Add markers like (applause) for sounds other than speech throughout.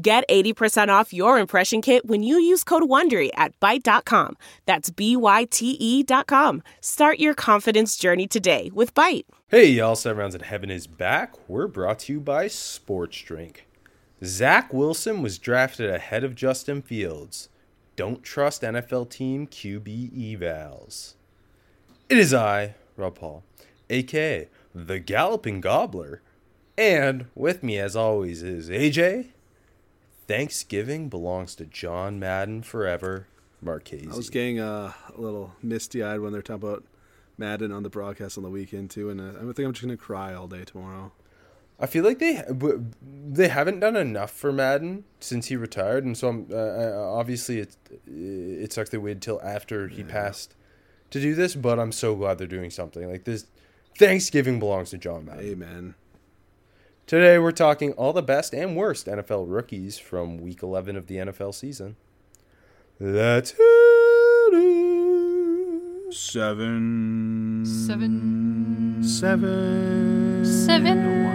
Get 80% off your impression kit when you use code WONDERY at Byte.com. That's B-Y-T-E dot com. Start your confidence journey today with Byte. Hey, y'all. Seven Rounds in Heaven is back. We're brought to you by Sports Drink. Zach Wilson was drafted ahead of Justin Fields. Don't trust NFL team QB evals. It is I, Rob Paul, aka the Galloping Gobbler. And with me, as always, is AJ. Thanksgiving belongs to John Madden forever, Marchese. I was getting uh, a little misty eyed when they're talking about Madden on the broadcast on the weekend too, and uh, I think I'm just gonna cry all day tomorrow. I feel like they they haven't done enough for Madden since he retired, and so I'm, uh, obviously it it sucks they waited till after he yeah. passed to do this. But I'm so glad they're doing something like this. Thanksgiving belongs to John Madden. Amen. Today we're talking all the best and worst NFL rookies from Week 11 of the NFL season. Let's hit it. Seven. Seven. Seven. Seven.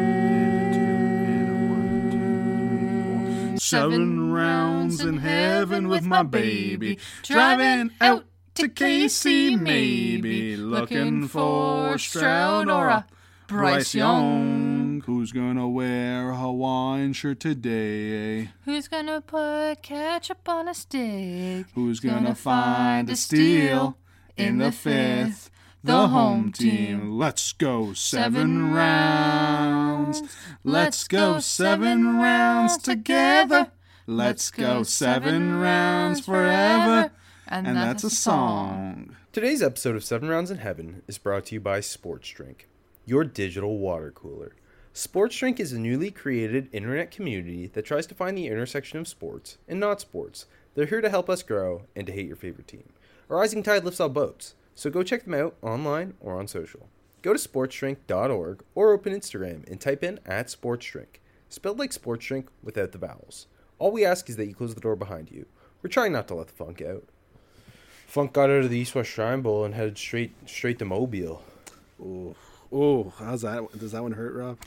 Seven rounds in heaven with my baby. Driving out to KC, maybe. Looking for Stroud or a Bryce Young. Who's gonna wear a Hawaiian shirt today? Who's gonna put ketchup on a stick? Who's gonna, gonna find a steal in the fifth? The home team. Let's go seven rounds. Let's go seven rounds together. Let's go seven rounds forever. And, that's a song. Today's episode of Seven Rounds in Heaven is brought to you by Sports Drink your digital water cooler. Sports Drink is a newly created internet community that tries to find the intersection of sports and not sports. They're here to help us grow and to hate your favorite team. A rising tide lifts all boats, so go check them out online or on social. Go to sportsdrink.org or open Instagram and type in at sportsdrink, spelled like sports drink without the vowels. All we ask is that you close the door behind you. We're trying not to let the funk out. Funk got out of the East West Shrine Bowl and headed straight straight to Mobile. Ooh. Oh, how's that? Does that one hurt, Rob?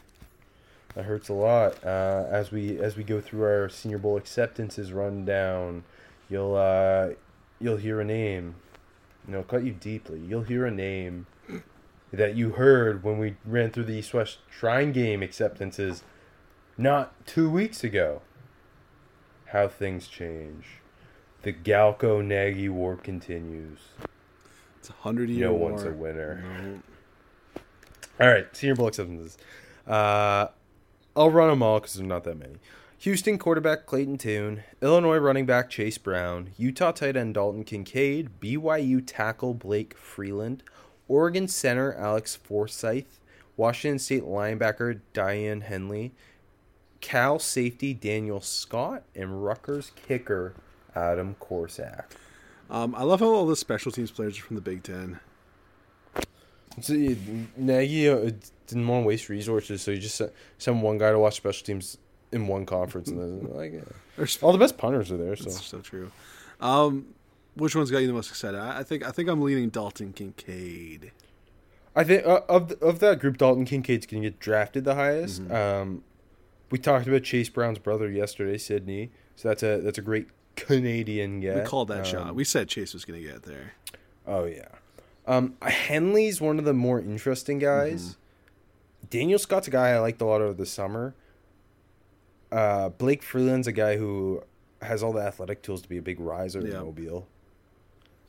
That hurts a lot. Uh, as we as we go through our Senior Bowl acceptances rundown, you'll uh, you'll hear a name. Know, cut you deeply. You'll hear a name that you heard when we ran through the East West Shrine Game acceptances not two weeks ago. How things change. The Galko Nagy war continues. It's a hundred year no war. One's a winner. No. All right, Senior Bowl acceptances. Uh, I'll run them all because there's not that many. Houston quarterback Clayton Tune, Illinois running back Chase Brown, Utah tight end Dalton Kincaid, BYU tackle Blake Freeland, Oregon center Alex Forsyth, Washington State linebacker Daiyan Henley, Cal safety Daniel Scott, and Rutgers kicker Adam Korsak. Um, I love how all the special teams players are from the Big Ten. So, Nagy uh, didn't want to waste resources, so he just sent, sent one guy to watch special teams in one conference, and then like yeah. all the best punters are there. So That's so true. Um, which one's got you the most excited? I, I think I think I'm leaning Dalton Kincaid. I think uh, of of that group, Dalton Kincaid's going to get drafted the highest. Mm-hmm. Um, we talked about Chase Brown's brother yesterday, Sydney. So that's a that's a great Canadian get. We called that um, shot. We said Chase was going to get there. Oh yeah. Um, Henley's one of the more interesting guys. Mm-hmm. Daniel Scott's a guy I liked a lot over the summer. Uh, Blake Freeland's a guy who has all the athletic tools to be a big riser in Mobile.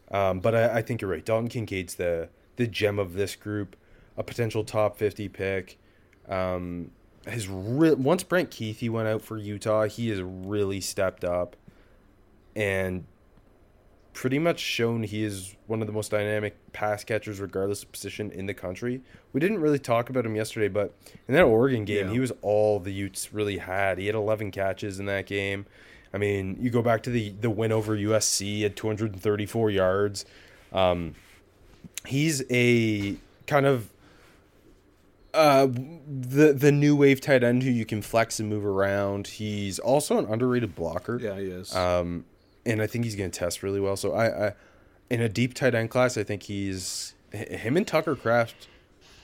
Um, but I, I, think you're right. Dalton Kincaid's the the gem of this group, a potential top fifty pick. Um, his re- once Brant Kuithe went out for Utah, he has really stepped up, and pretty much shown he is one of the most dynamic pass catchers, regardless of position in the country. We didn't really talk about him yesterday, but in that Oregon game, yeah. he was all the Utes really had. He had 11 catches in that game. I mean, you go back to the the win over USC at 234 yards. Um, he's a kind of uh, the the new wave tight end who you can flex and move around. He's also an underrated blocker. Yeah, he is. Um, and I think he's going to test really well. So I, I, in a deep tight end class, I think he's him and Tucker Kraft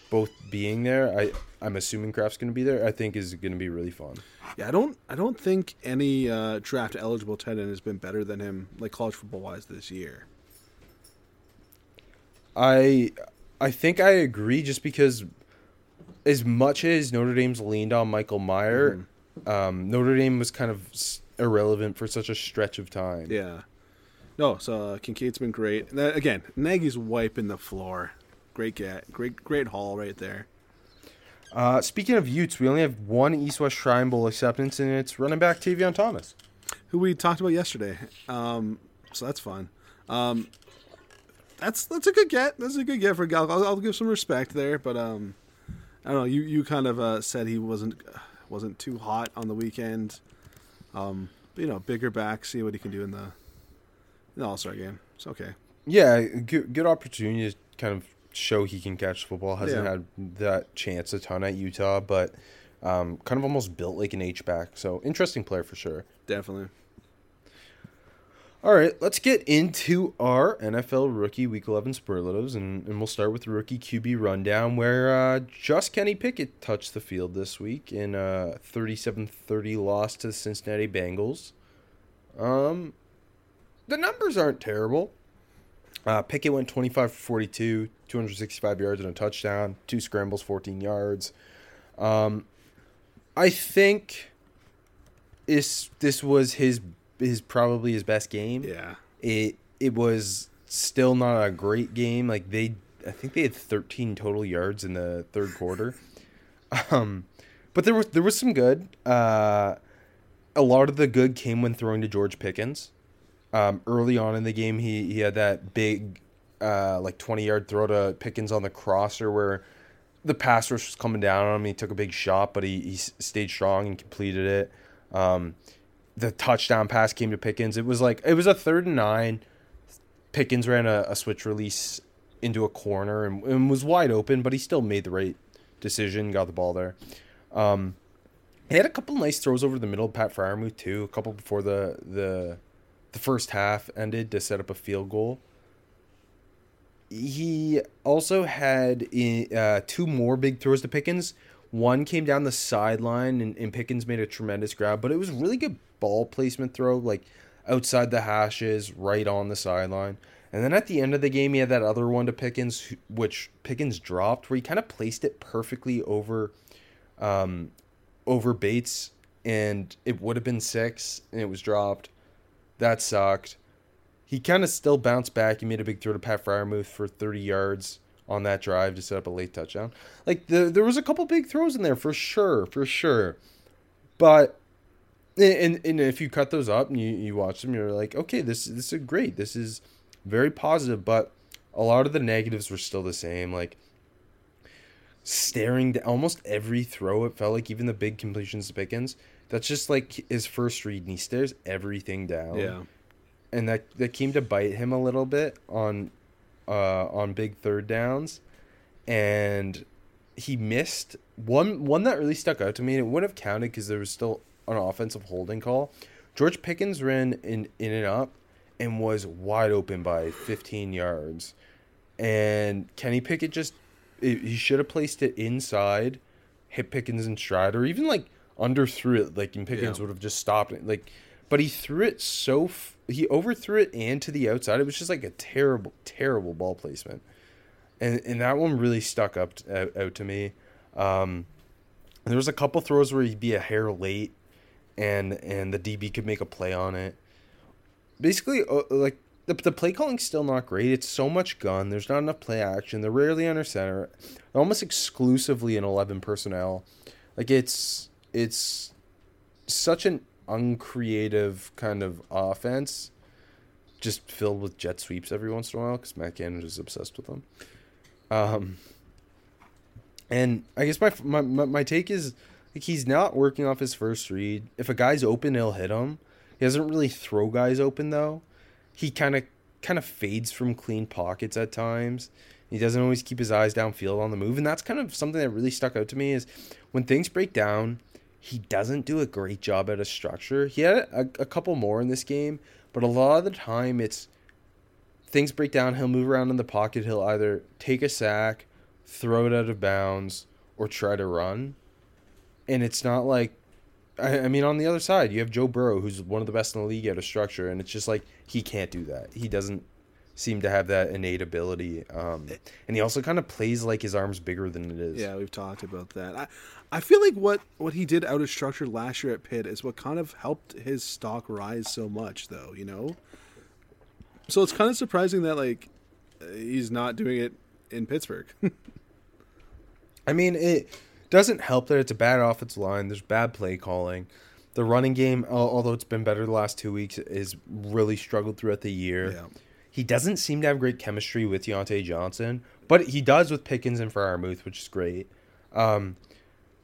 both being there. I I'm assuming Kraft's going to be there. I think is going to be really fun. yeah, I don't I don't think any uh, draft eligible tight end has been better than him, like college football wise, this year. I I think I agree just because as much as Notre Dame's leaned on Michael Mayer, um, Notre Dame was kind of irrelevant for such a stretch of time. Yeah. No, so uh, Kincaid's been great. And that, again, Nagy's wiping the floor. Great get, great great haul right there. Uh, speaking of Utes, we only have one East West Shrine Bowl acceptance, and it's running back Tavion Thomas. who we talked about yesterday. Um, so that's fun. Um, that's that's a good get. That's a good get for Gal. I'll, I'll give some respect there, but um, I don't know. You you kind of uh, said he wasn't wasn't too hot on the weekend. Um, but, you know, bigger back. See what he can do in the in the All Star game. It's okay. Yeah, good, good opportunity to kind of show he can catch football. Hasn't Yeah. had that chance a ton at Utah, but um, kind of almost built like an H back. So interesting player for sure. Definitely. All right, let's get into our NFL rookie week 11 superlatives, and, and we'll start with rookie QB rundown, where uh, just Kenny Pickett touched the field this week in a 37 30 loss to the Cincinnati Bengals. Um, the numbers aren't terrible. Uh, Pickett went 25 for 42, 265 yards and a touchdown, two scrambles, 14 yards. Um, I think this this was his his probably his best game. Yeah. It it was still not a great game. Like they, I think they had 13 total yards in the third quarter. (laughs) Um, but there was there was some good. Uh, a lot of the good came when throwing to George Pickens. Um, early on in the game, he he had that big, uh, like 20 yard throw to Pickens on the crosser where the pass rush was coming down on him. He took a big shot, but he, he stayed strong and completed it. Um, the touchdown pass came to Pickens. It was like it was a third and nine. Pickens ran a, a switch release into a corner and, and was wide open, but he still made the right decision, got the ball there. Um, he had a couple nice throws over the middle, Pat Freiermuth too. A couple before the the the first half ended to set up a field goal. He also had uh, two more big throws to Pickens. One came down the sideline, and, and Pickens made a tremendous grab, but it was really good ball placement throw, like outside the hashes, right on the sideline. And then at the end of the game, he had that other one to Pickens, which Pickens dropped, where he kind of placed it perfectly over, um, over Bates, and it would have been six, and it was dropped. That sucked. He kind of still bounced back. He made a big throw to Pat Freiermuth for 30 yards on that drive to set up a late touchdown. Like the, there was a couple big throws in there for sure, for sure. But and, and if you cut those up and you, you watch them, you're like, okay, this this is great. This is very positive. But a lot of the negatives were still the same. Like staring to almost every throw, it felt like even the big completions to Pickens. That's just like his first read, and he stares everything down Yeah. and that that came to bite him a little bit on uh on big third downs and he missed one one that really stuck out to me and it wouldn't have counted because there was still an offensive holding call. George pickens ran in in and up and was wide open by 15 yards. And kenny pickett just it, he should have placed it inside hit pickens in stride or even like under threw it like and pickens Yeah. would have just stopped it like but he threw it so f- he overthrew it and to the outside. It was just like a terrible terrible ball placement. And and that one really stuck up t- out, out to me. Um there was a couple throws where he'd be a hair late and and the db could make a play on it. Basically uh, like the, the play calling's still not great. It's so much gun. There's not enough play action. They're rarely under center. They're almost exclusively in 11 personnel. Like it's it's such an uncreative kind of offense, just filled with jet sweeps every once in a while because Matt Canada is obsessed with them. Um, and I guess my, my my my take is like he's not working off his first read. If a guy's open, he'll hit him. He doesn't really throw guys open though. He kind of kind of fades from clean pockets at times. He doesn't always keep his eyes downfield on the move, and that's kind of something that really stuck out to me is when things break down, he doesn't do a great job at a structure. He had a, a couple more in this game, but a lot of the time it's things break down. He'll move around in the pocket. He'll either take a sack, throw it out of bounds, or try to run. And it's not like, I, I mean, on the other side, you have Joe Burrow, who's one of the best in the league at a structure, and it's just like he can't do that. He doesn't seem to have that innate ability. Um, and he also kind of plays like his arm's bigger than it is. Yeah, we've talked about that. I, I feel like what, what he did out of structure last year at Pitt is what kind of helped his stock rise so much, though, you know? So it's kind of surprising that, like, he's not doing it in Pittsburgh. (laughs) I mean, it doesn't help that it's a bad offensive line. There's bad play calling. The running game, although it's been better the last two weeks, is really struggled throughout the year. Yeah. He doesn't seem to have great chemistry with Diontae Johnson, but he does with Pickens and Freiermuth, which is great. Um,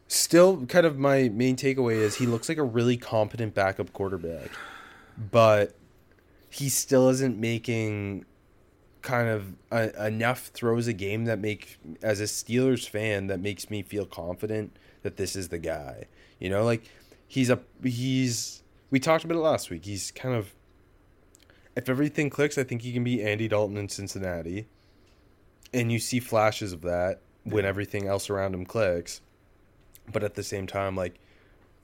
still, kind of my main takeaway is he looks like a really competent backup quarterback, but he still isn't making kind of a, enough throws a game that make as a Steelers fan that makes me feel confident that this is the guy. You know, like he's a he's we talked about it last week. He's kind of if everything clicks, I think he can be Andy Dalton in Cincinnati. And you see flashes of that when everything else around him clicks. But at the same time, like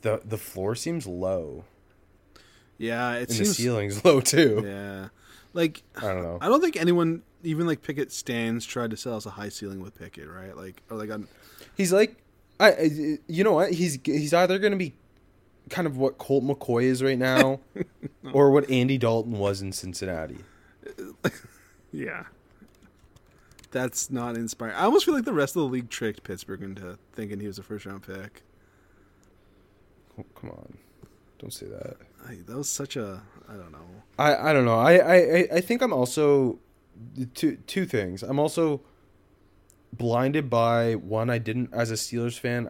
the the floor seems low. Yeah, it And the ceiling's (laughs) low too. Yeah. Like, I don't know. I don't think anyone, even like Pickett stands, tried to sell us a high ceiling with Pickett, right? Like, or like on. He's like, I, I you know what? He's he's either going to be kind of what Colt McCoy is right now, (laughs) or what Andy Dalton was in Cincinnati. (laughs) Yeah. That's not inspiring. I almost feel like the rest of the league tricked Pittsburgh into thinking he was a first round pick. Oh, come on, don't say that. I, that was such a. I don't know. I, I don't know. I, I, I think I'm also two two things. I'm also blinded by one. I didn't as a Steelers fan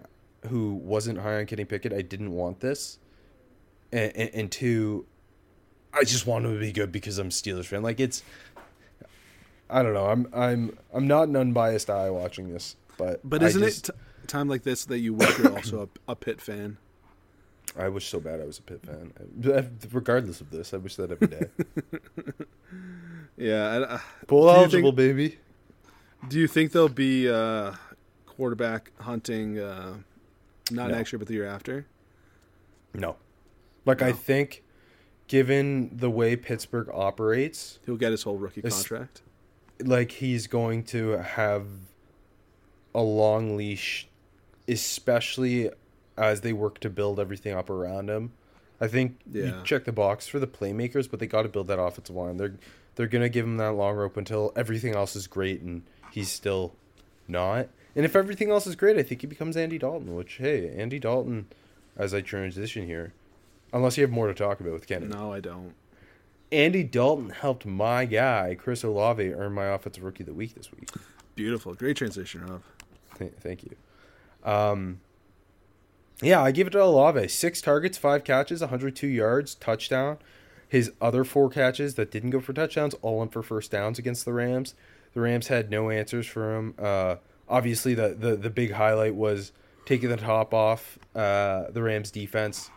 who wasn't high on Kenny Pickett. I didn't want this, and, and, and two, I just want him to be good because I'm a Steelers fan. Like it's, I don't know. I'm I'm I'm not an unbiased eye watching this, but But isn't just- it t- time like this that you wish you're also a, a Pitt fan? I wish so bad I was a Pitt fan. (laughs) Regardless of this, I wish that every day. (laughs) Yeah. I, uh, Bowl eligible, think- baby. do you think there'll be uh, quarterback hunting uh, not No. next year but the year after? No. Like I think given the way Pittsburgh operates, He'll get his whole rookie contract. like he's going to have a long leash especially as they work to build everything up around him. I think you check the box for the playmakers, but they got to build that offensive line. They're they're going to give him that long rope until everything else is great and he's still not. And if everything else is great, I think he becomes Andy Dalton, which hey, Andy Dalton as I transition here. Unless you have more to talk about with Kennedy. No, I don't. Andy Dalton helped my guy, Chris Olave, earn my Offensive Rookie of the Week this week. Beautiful. Great transition, Rob. Th- Thank you. Um, yeah, I give it to Olave. Six targets, five catches, 102 yards, touchdown. His other four catches that didn't go for touchdowns all went for first downs against the Rams. The Rams had no answers for him. Uh, obviously, the, the, the big highlight was taking the top off uh, the Rams defense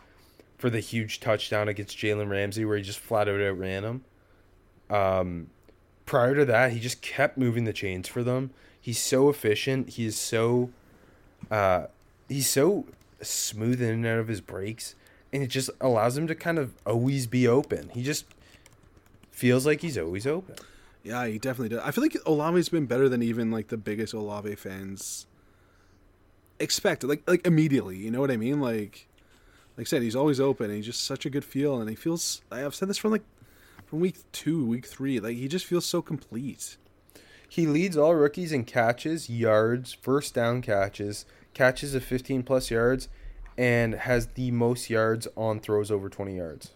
for the huge touchdown against Jalen Ramsey, where he just flat out outran him. Um, prior to that, he just kept moving the chains for them. He's so efficient. He is so, uh, he's so smooth in and out of his breaks, and it just allows him to kind of always be open. He just feels like he's always open. Yeah, he definitely does. I feel like Olave's been better than even like the biggest Olave fans expected. Like like immediately, you know what I mean? Like like I said, he's always open. And he's just such a good feel, and he feels. I've said this from like from week two, week three. Like he just feels so complete. He leads all rookies in catches, yards, first down catches, catches of 15 plus yards, and has the most yards on throws over 20 yards.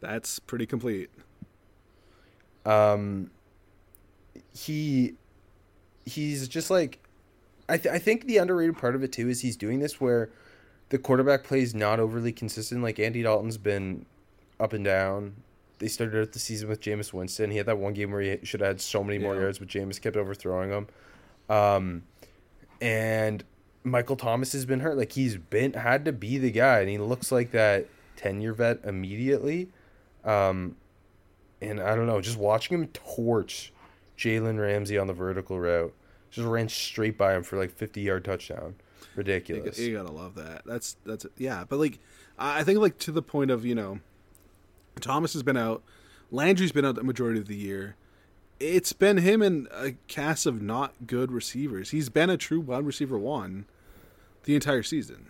That's pretty complete. um he he's just like I, th- I think the underrated part of it too is he's doing this where the quarterback play is not overly consistent like andy dalton's been up and down. They started out the season with Jameis Winston. He had that one game where he should have had so many more yards, but Jameis kept overthrowing him. Um, and Michael Thomas has been hurt. Like he's been had to be the guy, and he looks like that ten year vet immediately. Um, and I don't know, just watching him torch Jalen Ramsey on the vertical route, just ran straight by him for like fifty yard touchdown. Ridiculous. got- you gotta love that. That's that's yeah. But like, I I think like to the point of you know, Thomas has been out, Landry's been out the majority of the year. It's been him and a cast of not good receivers. He's been a true wide receiver one, the entire season.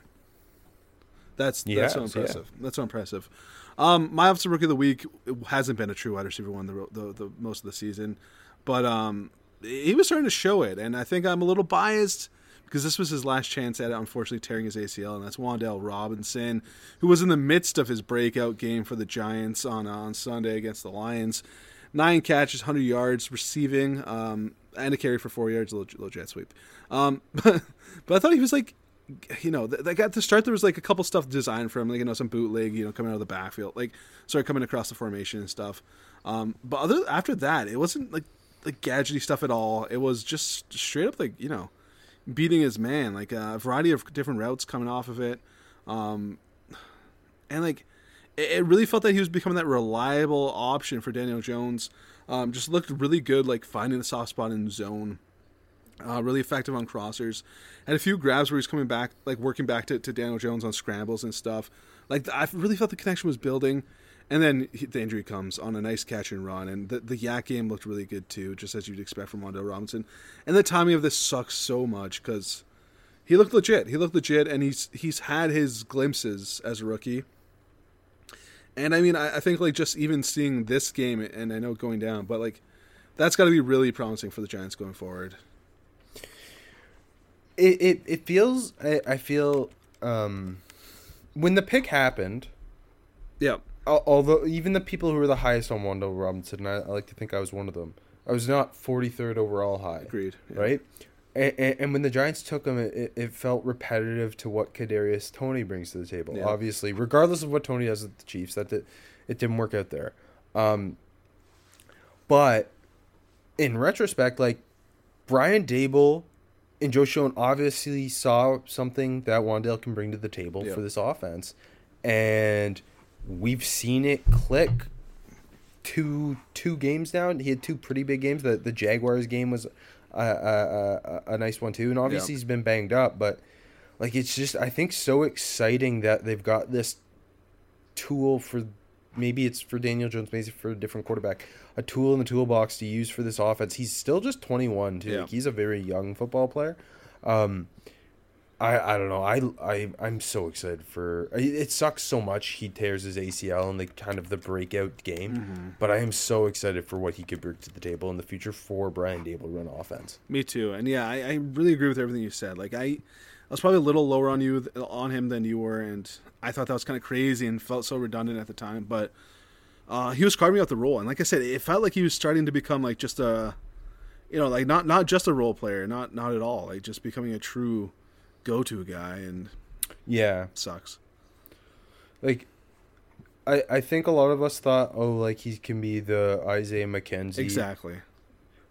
That's He that's so has, yeah. impressive. That's so impressive. Um, my offensive rookie of the week hasn't been a true wide receiver one the, the, the most of the season, but um, he was starting to show it, and I think I'm a little biased because this was his last chance at it. Unfortunately, tearing his ACL, and that's Wan'Dale Robinson, who was in the midst of his breakout game for the Giants on uh, on Sunday against the Lions. Nine catches, hundred yards receiving, um, and a carry for four yards, a little, little jet sweep. Um, (laughs) but, but I thought he was like you know, th- like at the start there was like a couple stuff designed for him, like you know some bootleg, you know, coming out of the backfield, like sorry, coming across the formation and stuff. Um, but other after that, it wasn't like like gadgety stuff at all. It was just straight up like you know, beating his man, like uh, a variety of different routes coming off of it, um, and like it, really felt that he was becoming that reliable option for Daniel Jones. Um, just looked really good, like finding the soft spot in zone. Uh, really effective on crossers. Had a few grabs where he's coming back, like working back to, to Daniel Jones on scrambles and stuff. Like I really felt the connection was building, and then he, the injury comes on a nice catch and run, and the the YAC game looked really good too, just as you'd expect from Wan'Dale Robinson. And the timing of this sucks so much because he looked legit. He looked legit, and he's he's had his glimpses as a rookie. And I mean, I, I think like just even seeing this game, and I know going down, but like that's got to be really promising for the Giants going forward. it, it it feels I, I feel um when the pick happened Yep. al- although even the people who were the highest on Wando Robinson I, I like to think I was one of them I was not 43rd overall high Agreed. Yeah. right and, and, and when the Giants took him it, it- felt repetitive to what Kadarius Toney brings to the table Yeah. obviously regardless of what Toney does with the Chiefs that did, it didn't work out there um but in retrospect like Brian Daboll and Joe Schoen obviously saw something that Wan'Dale can bring to the table Yeah. for this offense, and we've seen it click. Two two games now. He had two pretty big games. The the Jaguars game was a, a, a, a nice one too, and obviously Yeah. he's been banged up, but like it's just I think so exciting that they've got this tool for maybe it's for Daniel Jones, maybe for a different quarterback, a tool in the toolbox to use for this offense. He's still just 21 too. Yeah. Like he's a very young football player. Um I I don't know. I I I'm so excited for it sucks so much he tears his ACL in the kind of the breakout game, Mm-hmm. but I am so excited for what he could bring to the table in the future for Brian Daboll run offense. Me too. And yeah, I, I really agree with everything you said. Like I, I was probably a little lower on you on him than you were, and I thought that was kind of crazy and felt so redundant at the time. But uh, he was carving out the role, and like I said, it felt like he was starting to become like just a, you know, like not not just a role player, not not at all, like just becoming a true go-to a guy, and Yeah. sucks. like I I think a lot of us thought, oh, like he can be the Isaiah McKenzie, Exactly.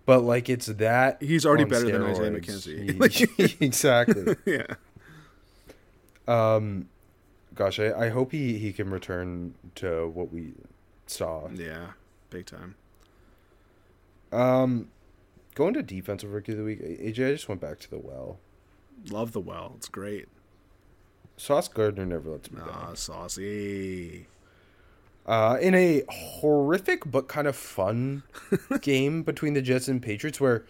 But like it's that He's already better than Isaiah. McKenzie. (laughs) (laughs) Exactly. (laughs) yeah. Um, gosh, I, I hope he he can return to what we saw. Yeah. Big time. Um, going to defensive rookie of the week, AJ. I just went back to the well. Love the well. It's great. Sauce Gardner never lets me down. Ah, saucy. Uh, in a horrific but kind of fun (laughs) game between the Jets and Patriots, where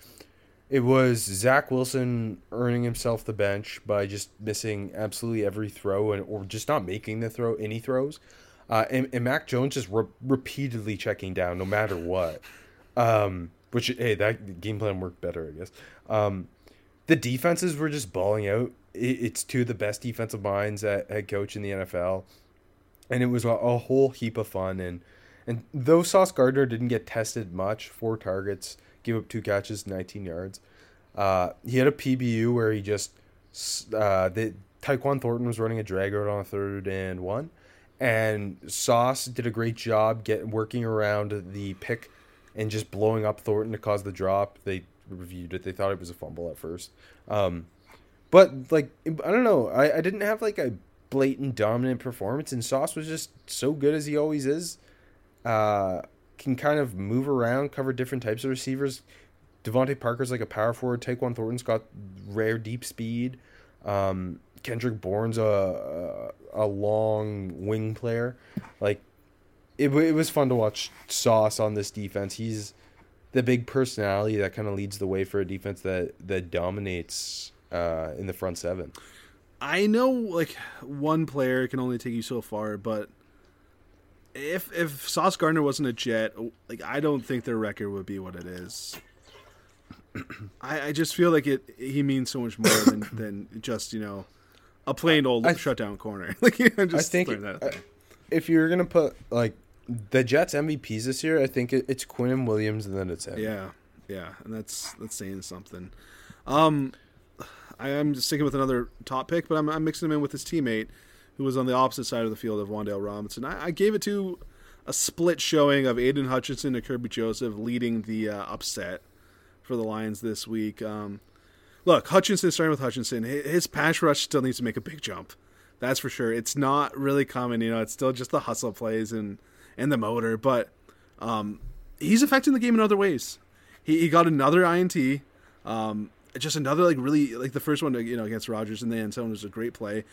it was Zach Wilson earning himself the bench by just missing absolutely every throw and or just not making the throw any throws, uh, and, and Mac Jones just re- repeatedly checking down no matter what. Um, which hey, that game plan worked better, I guess. Um, the defenses were just balling out. It, it's two of the best defensive minds at head coach in the NFL and it was a, a whole heap of fun. And and though Sauce Gardner didn't get tested much, four targets, gave up two catches, 19 yards. Uh, he had a PBU where he just uh, the Tyquan Thornton was running a drag route on a third and one, and Sauce did a great job get working around the pick and just blowing up Thornton to cause the drop. They reviewed it. They thought it was a fumble at first. Um, but like I don't know, I, I didn't have like a blatant dominant performance, and Sauce was just so good as he always is. Uh, can kind of move around, cover different types of receivers. DeVante Parker's like a power forward. Tyquan Thornton's got rare deep speed. Um, Kendrick Bourne's a, a a long wing player. Like it, it was fun to watch Sauce on this defense. He's the big personality that kind of leads the way for a defense that that dominates uh, in the front seven. I know like one player can only take you so far, but if if Sauce Gardner wasn't a Jet, like I don't think their record would be what it is. I, I just feel like it he means so much more than, (coughs) than just you know a plain old I- shutdown corner. (laughs) like you know, just I think that out uh, if you're gonna put like the Jets MVPs this year, I think it, it's Quinn Williams, and then it's him. Yeah, yeah, and that's that's saying something. Um, I am sticking with another top pick, but I'm, I'm mixing him in with his teammate, who was on the opposite side of the field of Wan'Dale Robinson. I, I gave it to a split showing of Aidan Hutchinson and Kerby Joseph leading the uh, upset for the Lions this week. Um, look, Hutchinson starting with Hutchinson, his pass rush still needs to make a big jump. That's for sure. It's not really common, you know. It's still just the hustle plays and and the motor, but um, he's affecting the game in other ways. He, he got another INT, um, just another like really like the first one you know against Rodgers in the end zone was a great play.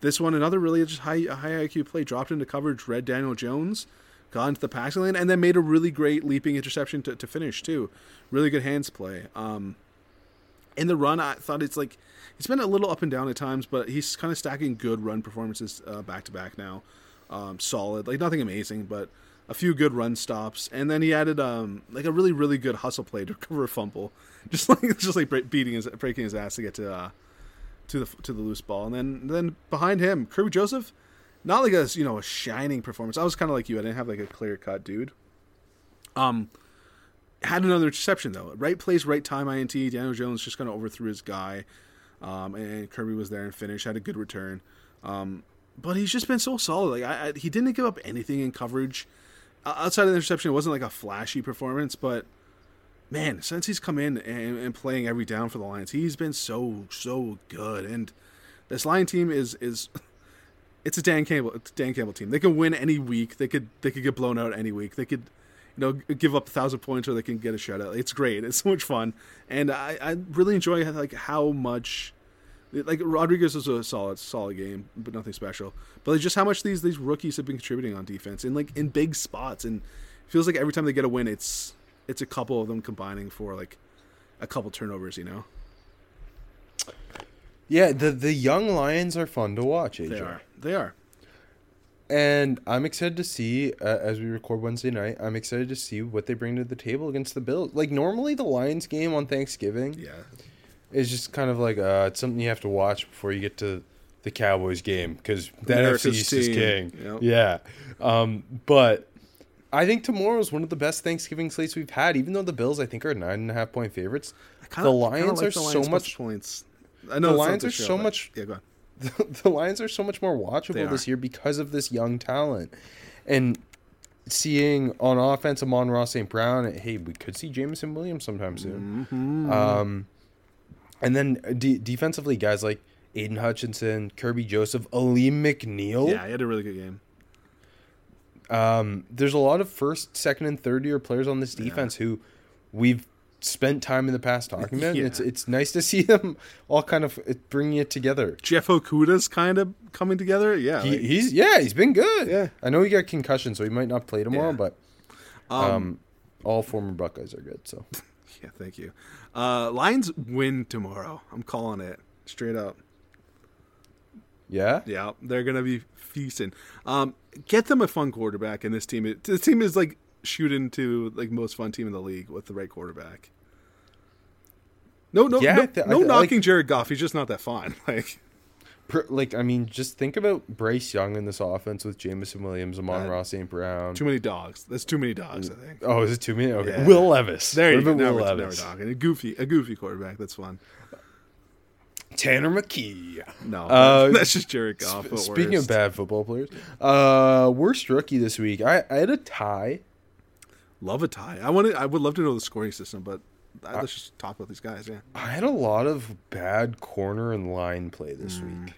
This one another really just high high IQ play, dropped into coverage, read Daniel Jones, got into the passing lane, and then made a really great leaping interception to, to finish too. Really good hands play. Um, in the run, I thought it's like it's been a little up and down at times, but he's kind of stacking good run performances back to back now. Um, solid, like nothing amazing, but a few good run stops, and then he added um, like a really really good hustle play to (laughs) recover a fumble, just like (laughs) just like beating his breaking his ass to get to uh, to the to the loose ball, and then then behind him, Kerby Joseph, not like a you know a shining performance. I was kind of like you, I didn't have like a clear cut dude. Um, had another interception though. Right place, right time. INT. Daniel Jones just kind of overthrew his guy, um, and Kerby was there and finished. Had a good return, um, but he's just been so solid. Like I, I, he didn't give up anything in coverage. Outside of the interception, it wasn't like a flashy performance, but man, since he's come in and, and playing every down for the Lions, he's been so so good. And this Lion team is is (laughs) it's a Dan Campbell it's Dan Campbell team. They can win any week. They could they could get blown out any week. They could you know give up a thousand points or they can get a shutout. It's great. It's so much fun, and I, I really enjoy like how much like Rodriguez was a solid solid game, but nothing special. But like just how much these these rookies have been contributing on defense in like in big spots, and it feels like every time they get a win, it's it's a couple of them combining for like a couple turnovers. You know, Yeah, the the young Lions are fun to watch. AJ. they are they are. And I'm excited to see uh, as we record Wednesday night. I'm excited to see what they bring to the table against the Bills. Like normally, the Lions game on Thanksgiving Yeah, is just kind of like uh, it's something you have to watch before you get to the Cowboys game because the NFC East is king. Yep. Yeah, um, but I think tomorrow is one of the best Thanksgiving slates we've had. Even though the Bills, I think, are nine and a half point favorites. Kinda- the Lions like are the so much points. I know the Lions the are show, so but- much- Yeah, go on. (laughs) the Lions are so much more watchable this year because of this young talent. And seeing on offense Amon-Ra St. Brown, hey, we could see Jameson Williams sometime soon. Mm-hmm. Um, and then de- defensively, guys like Aidan Hutchinson, Kerby Joseph, Alim McNeill. Yeah, he had a really good game. Um, there's a lot of first, second, and third year players on this defense who we've spent time in the past talking about. (laughs) Yeah. It's it's nice to see (laughs) them all kind of bringing it together. Jeff Okudah's kind of coming together. Yeah, He, like- he's yeah, he's been good. Yeah. I know he got concussion, so he might not play tomorrow, Yeah. but um, all former Buckeyes are good. So (laughs) yeah. Thank you. Uh, Lions win tomorrow. I'm calling it straight up. yeah, Yeah, they're gonna be feasting. Um, get them a fun quarterback, and this team. This team is like shooting to like most fun team in the league with the right quarterback. No, no, Yeah, no, th- no th- knocking like- Jared Goff. He's just not that fun. (laughs) Like, like I mean, just think about Bryce Young in this offense with Jameson Williams, Amon Uh, Ross St. Brown. too many dogs. That's too many dogs. I think. Oh, is it too many? Okay, Yeah. Will Levis. There you go. Now Will we're, now we're talking. A goofy, a goofy quarterback. That's fun. Tanner McKee. No, Uh, (laughs) that's just Jared Goff. but Speaking worse. of bad football players, uh, worst rookie this week. I, I had a tie. love a tie. I want. I would love to know the scoring system, but uh, let's just talk about these guys. Yeah. I had a lot of bad corner and line play this Mm. week.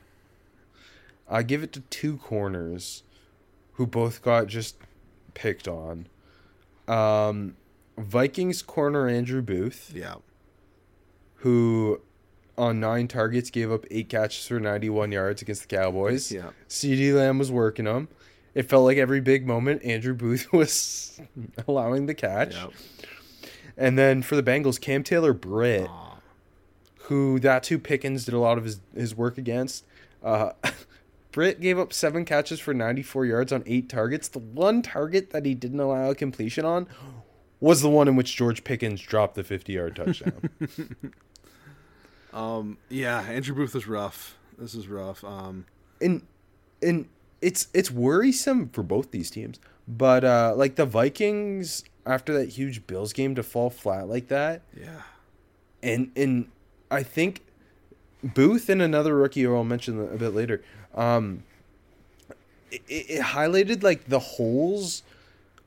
I give it to two corners who both got just picked on. Um, Vikings corner Andrew Booth, Yeah. who on nine targets gave up eight catches for 91 yards against the Cowboys. Yeah. CeeDee Lamb was working them. It felt like every big moment Andrew Booth (laughs) was allowing the catch. Yeah. And then for the Bengals, Cam Taylor Britt, Aw. who that's who Pickens did a lot of his, his work against. Uh, (laughs) Britt gave up seven catches for 94 yards on eight targets. The one target that he didn't allow a completion on was the one in which George Pickens dropped the 50 yard touchdown. (laughs) Um. Yeah. Andrew Booth is rough. This is rough. Um. and and it's it's worrisome for both these teams. But uh like the Vikings after that huge Bills game to fall flat like that, Yeah. and and I think Booth and another rookie who I'll mention a bit later, um, it, it highlighted like the holes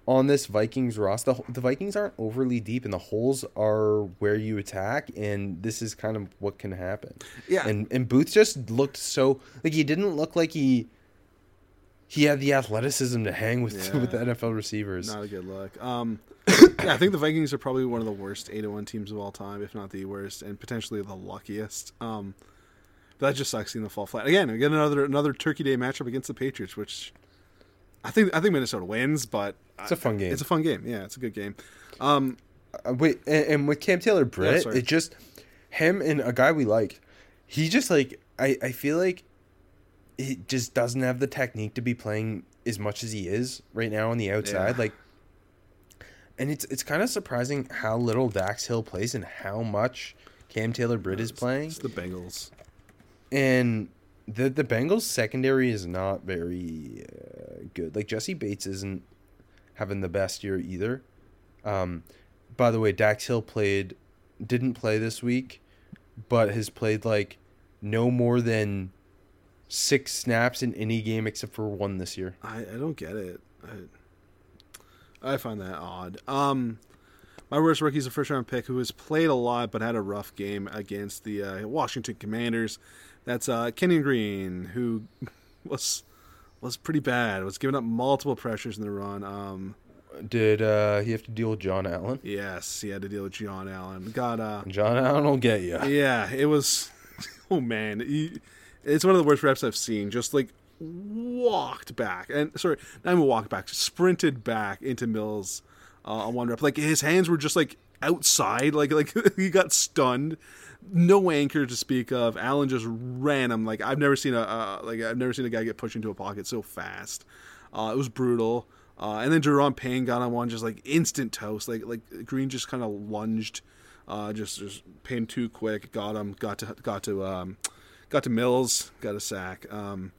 on this Vikings roster. The, the Vikings aren't overly deep, and the holes are where you attack, and this is kind of what can happen. Yeah. and and Booth just looked so like he didn't look like he he had the athleticism to hang with Yeah. (laughs) with the NFL receivers. Not a good look. Um. (coughs) yeah, I think the Vikings are probably one of the worst eight one teams of all time, if not the worst, and potentially the luckiest. Um. That just sucks seeing them fall flat again. Again, another another Turkey Day matchup against the Patriots, which I think I think Minnesota wins, but It's a fun game. It's a fun game. Yeah, it's a good game. Um. Uh, wait, and, and with Cam Taylor Britt, sorry. it just him and a guy we liked. He just like I I feel like he just doesn't have the technique to be playing as much as he is right now on the outside. Yeah. Like, and it's it's kind of surprising how little Dax Hill plays and how much Cam Taylor Britt is playing. It's the Bengals. And the the Bengals secondary is not very uh, good. Like Jessie Bates isn't having the best year either. Um, by the way, Dax Hill played didn't play this week, but has played like no more than six snaps in any game except for one this year. I, I don't get it. I, I find that odd. Um, my worst rookie is a first round pick who has played a lot but had a rough game against the uh, Washington Commanders. That's uh, Kenyon Green, who (laughs) was was pretty bad. Was giving up multiple pressures in the run. Um, Did uh, he have to deal with John Allen? yes, he had to deal with John Allen. Got uh, John Allen will get you. yeah, it was. (laughs) Oh man, he, it's one of the worst reps I've seen. Just like walked back and sorry, not even walked back, sprinted back into Mills uh, on one rep. Like his hands were just like outside, like like (laughs) he got stunned. No anchor to speak of. Allen just ran him like I've never seen a uh, like I've never seen a guy get pushed into a pocket so fast. Uh, it was brutal. Uh, and then Jerome Payne got on one just like instant toast. Like like Green just kind of lunged, uh, just just Payne too quick. Got him. Got to got to um, got to Mills. Got a sack. Um,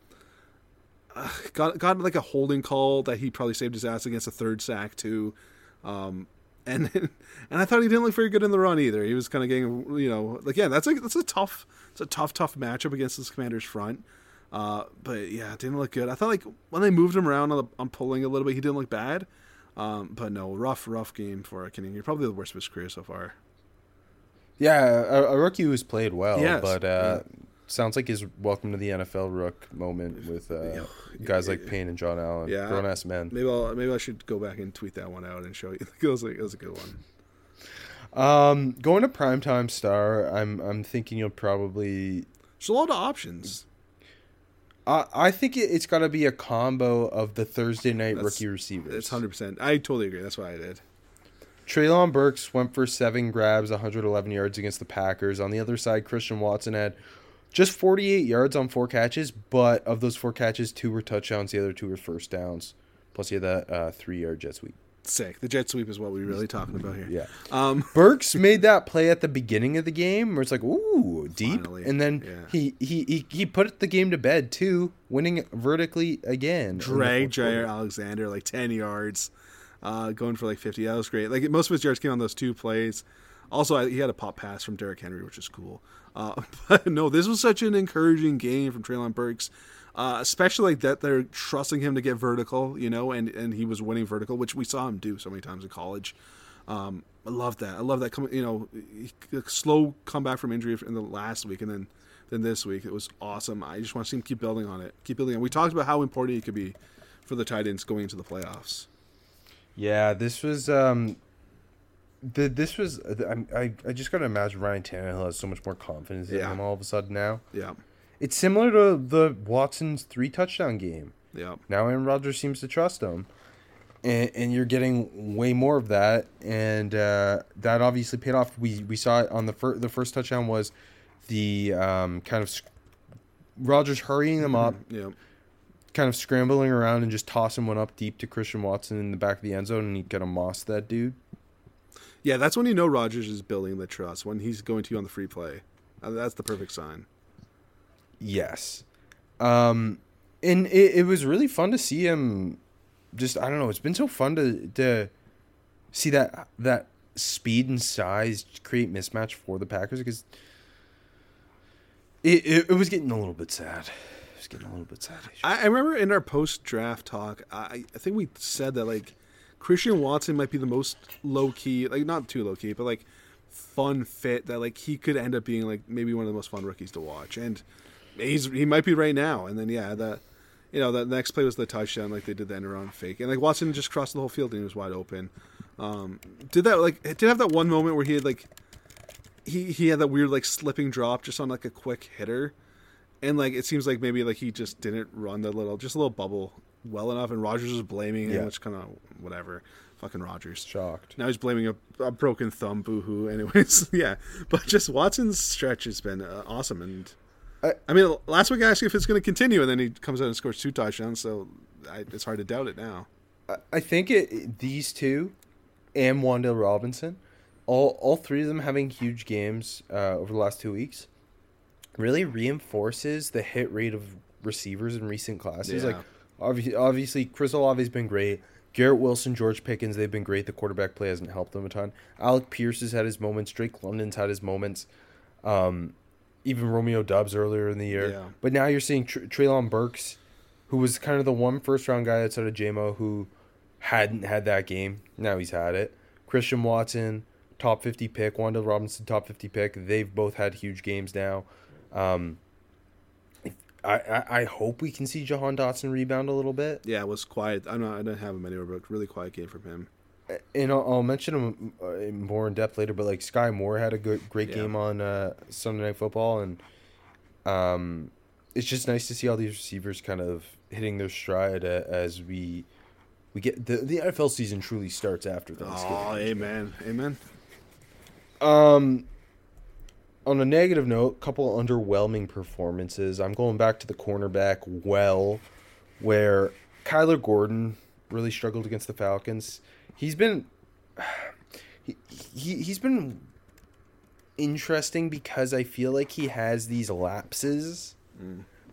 uh, got got like a holding call that he probably saved his ass against a third sack too. Um, and (laughs) and I thought he didn't look very good in the run either. He was kind of getting you know like yeah that's like that's a tough it's a tough tough matchup against this Commanders front. Uh, but yeah, it didn't look good. I thought like when they moved him around on, the, on pulling a little bit, he didn't look bad. Um, but no, rough, rough game for Kenny. You're probably the worst of his career so far. Yeah, a, a rookie who's played well, Yes, but uh, sounds like his welcome to the NFL rook moment with uh, guys like Payne and John Allen, Yeah. grown ass men. Maybe I'll maybe I should go back and tweet that one out and show you. (laughs) It was, like, it was a good one. Um, going to primetime star, I'm I'm thinking you'll probably. There's a lot of options. I I think it, it's got to be a combo of the Thursday night That's- rookie receivers. It's hundred percent. I totally agree. That's why I did. Treylon Burks went for seven grabs, 111 yards against the Packers. On the other side, Christian Watson had just 48 yards on four catches, but of those four catches, two were touchdowns. The other two were first downs. Plus, he had that uh, three-yard jet sweep. Sick. The jet sweep is what we're really talking about here. Yeah. Um. (laughs) Burks made that play at the beginning of the game where it's like, ooh, deep. Finally, And then yeah. he, he, he, he put the game to bed, too, winning vertically again. Drag. Jaire Alexander like ten yards, uh, going for like fifty. That was great. Like most of his yards came on those two plays. Also, he had a pop pass from Derrick Henry, which is cool. Uh, (laughs) but no, this was such an encouraging game from Treylon Burks, uh, especially like that they're trusting him to get vertical, you know, and and he was winning vertical, which we saw him do so many times in college. Um, I love that. I love that. Come, you know, slow comeback from injury in the last week, and then then this week it was awesome. I just want to see him keep building on it, keep building on. We talked about how important he could be for the tight ends going into the playoffs. Yeah, this was um, the this was I I, I just gotta imagine Ryan Tannehill has so much more confidence in him all of a sudden now. Yeah, It's similar to the Watson's three touchdown game. yeah, Now Aaron Rodgers seems to trust him, and, and you're getting way more of that, and uh, that obviously paid off. We we saw it on the first the first touchdown was the um, kind of sc- Rodgers hurrying them up, yeah. kind of scrambling around and just tossing one up deep to Christian Watson in the back of the end zone, and he kind of mossed that dude. Yeah, that's when you know Rodgers is building the trust when he's going to you on the free play. Uh, That's the perfect sign. Yes. Um and it, it was really fun to see him just I don't know, it's been so fun to to see that that speed and size create mismatch for the Packers because it, it, it was getting a little bit sad. It was getting a little bit sad. I, I remember in our post draft talk, I, I think we said that like Christian Watson might be the most low key, like not too low key, but like fun fit that like he could end up being like maybe one of the most fun rookies to watch, and he's he might be right now. And then yeah, that you know that next play was the touchdown, like they did the end around fake, and like Watson just crossed the whole field and he was wide open. Um, did that like did have that one moment where he had like he he had that weird like slipping drop just on like a quick hitter and like it seems like maybe like he just didn't run the little just a little bubble well enough and Rodgers is blaming Yeah. him which kind of whatever fucking Rodgers Shocked. now he's blaming a, a broken thumb boohoo (laughs) anyways yeah but just Watson's stretch has been uh, awesome and I- I, mean last week I asked you if it's going to continue and then he comes out and scores two touchdowns so I, it's hard to doubt it now I- think it, it- these two and Wan'Dale Robinson, all all three of them having huge games uh, over the last two weeks, really reinforces the hit rate of receivers in recent classes. Yeah. Like obviously, obviously Chris Olave's been great. Garrett Wilson, George Pickens, they've been great. The quarterback play hasn't helped them a ton. Alec Pierce has had his moments. Drake London's had his moments. Um, even Romeo Doubs earlier in the year. Yeah. But now you're seeing Tr- Treylon Burks, who was kind of the one first round guy outside of JMO who hadn't had that game. Now he's had it. Christian Watson, top 50 pick. Wan'Dale Robinson, top 50 pick. They've both had huge games now. Um, I, I, I hope we can see Jahan Dotson rebound a little bit. yeah it was quiet I'm not I didn't have him anywhere but really quiet game from him And I'll, I'll mention him uh, more in depth later, but like Skyy Moore had a good, great Yeah. game on uh, Sunday Night Football, and um, it's just nice to see all these receivers kind of hitting their stride uh, as we we get the the NFL season truly starts after Thanksgiving. oh amen amen Um, on a negative note, couple underwhelming performances. I'm going back to the cornerback well, where Kyler Gordon really struggled against the Falcons. He's been (sighs) he, he he's been interesting because I feel like he has these lapses,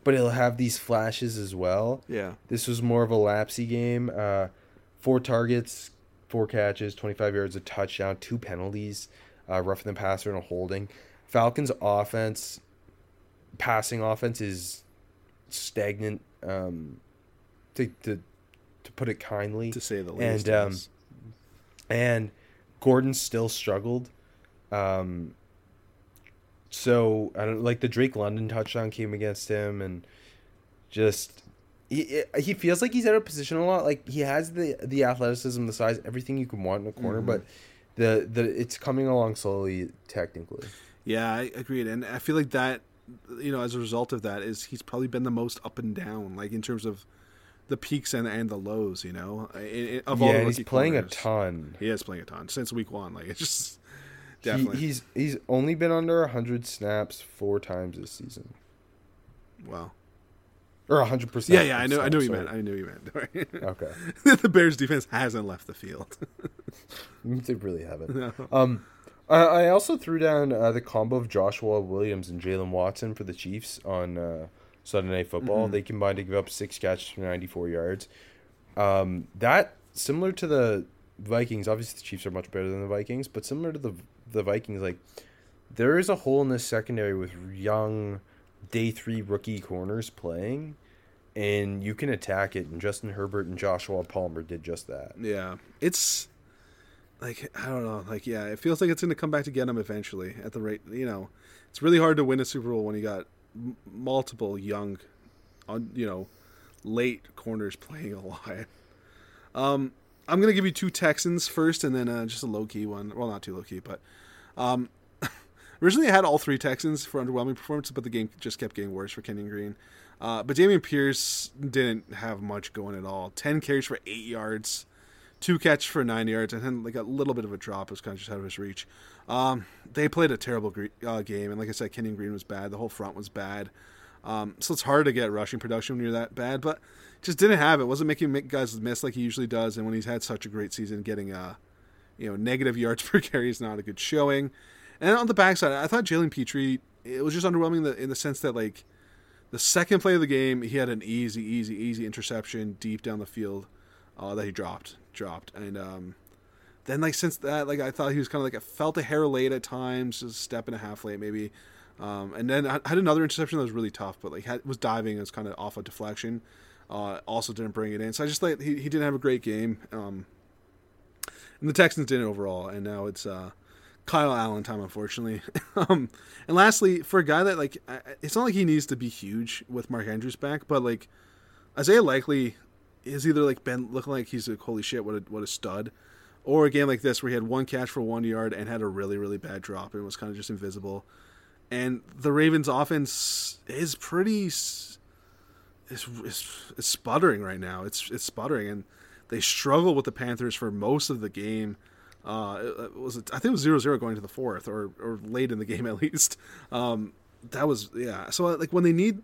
but he'll have these flashes as well. yeah This was more of a lapsy game. Uh, four targets, four catches, 25 yards, a touchdown, two penalties, uh, roughing the passer and a holding. Falcons' offense, passing offense, is stagnant, um, to, to, to put it kindly. to say the least And, um, and Gordon still struggled. Um, so I don't like the Drake London touchdown came against him, and just he he feels like he's out of position a lot. Like he has the the athleticism, the size, everything you can want in a corner, Mm-hmm. but the the it's coming along slowly technically. Yeah, I agreed, and I feel like that, you know, as a result of that, is he's probably been the most up and down, like in terms of the peaks and and the lows. You know, I- I- of all yeah, the he's playing corners. a ton. He is playing a ton since week one. Like (laughs) it's just He, definitely he's he's only been under hundred snaps four times this season, wow. or hundred percent. Yeah, yeah, I know, I know what you meant. I knew you meant. Okay. (laughs) the Bears defense hasn't left the field. (laughs) They really haven't. No. Um, I, I also threw down uh, the combo of Joshua Williams and Jaylen Watson for the Chiefs on uh, Sunday Night Football. They combined to give up six catches for 94 yards. Um, that similar to the Vikings, obviously the Chiefs are much better than the Vikings, but similar to the the Vikings, like there is a hole in this secondary with young day three rookie corners playing, and you can attack it. And Justin Herbert and Joshua Palmer did just that. Yeah, it's like I don't know, like yeah, it feels like it's going to come back to get him eventually. At the rate, you know, it's really hard to win a Super Bowl when you got m- multiple young, on you know, late corners (laughs) playing a lot. Um, I'm gonna give you two Texans first, and then uh, just a low key one. Well, not too low key, but um, (laughs) originally I had all three Texans for underwhelming performances, but the game just kept getting worse for Kenyon Green. Uh, but Dameon Pierce didn't have much going at all. Ten carries for eight yards, two catches for nine yards, and then like a little bit of a drop was kind of just out of his reach. Um, they played a terrible gre- uh, game, and like I said, Kenyon Green was bad. The whole front was bad. Um, so it's hard to get rushing production when you're that bad, but just didn't have it. Wasn't making guys miss like he usually does. And when he's had such a great season, getting uh, you know, negative (laughs) yards per carry is not a good showing. And on the backside, I thought Jalen Pitre it was just underwhelming in the, in the sense that like the second play of the game, he had an easy, easy, easy interception deep down the field uh, that he dropped, dropped, and um, then like since that, like I thought he was kind of like I felt a hair late at times, just a step and a half late maybe. Um, and then I had another interception that was really tough, but like had, was diving, it was kind of off a deflection. Uh, also didn't bring it in, so I just like he, he didn't have a great game. Um, and the Texans didn't overall, and now it's uh, Kyle Allen time, unfortunately. (laughs) um, and lastly, for a guy that like, it's not like he needs to be huge with Mark Andrews back, but like Isaiah Likely is either like been looking like he's like holy shit, what a what a stud, or a game like this where he had one catch for one yard and had a really really bad drop and was kind of just invisible. And the Ravens' offense is pretty is is is sputtering right now. It's it's sputtering, and they struggle with the Panthers for most of the game. Uh, it was I think it was 0-0 going to the fourth or or late in the game (laughs) at least. Um, that was yeah. So like when they need,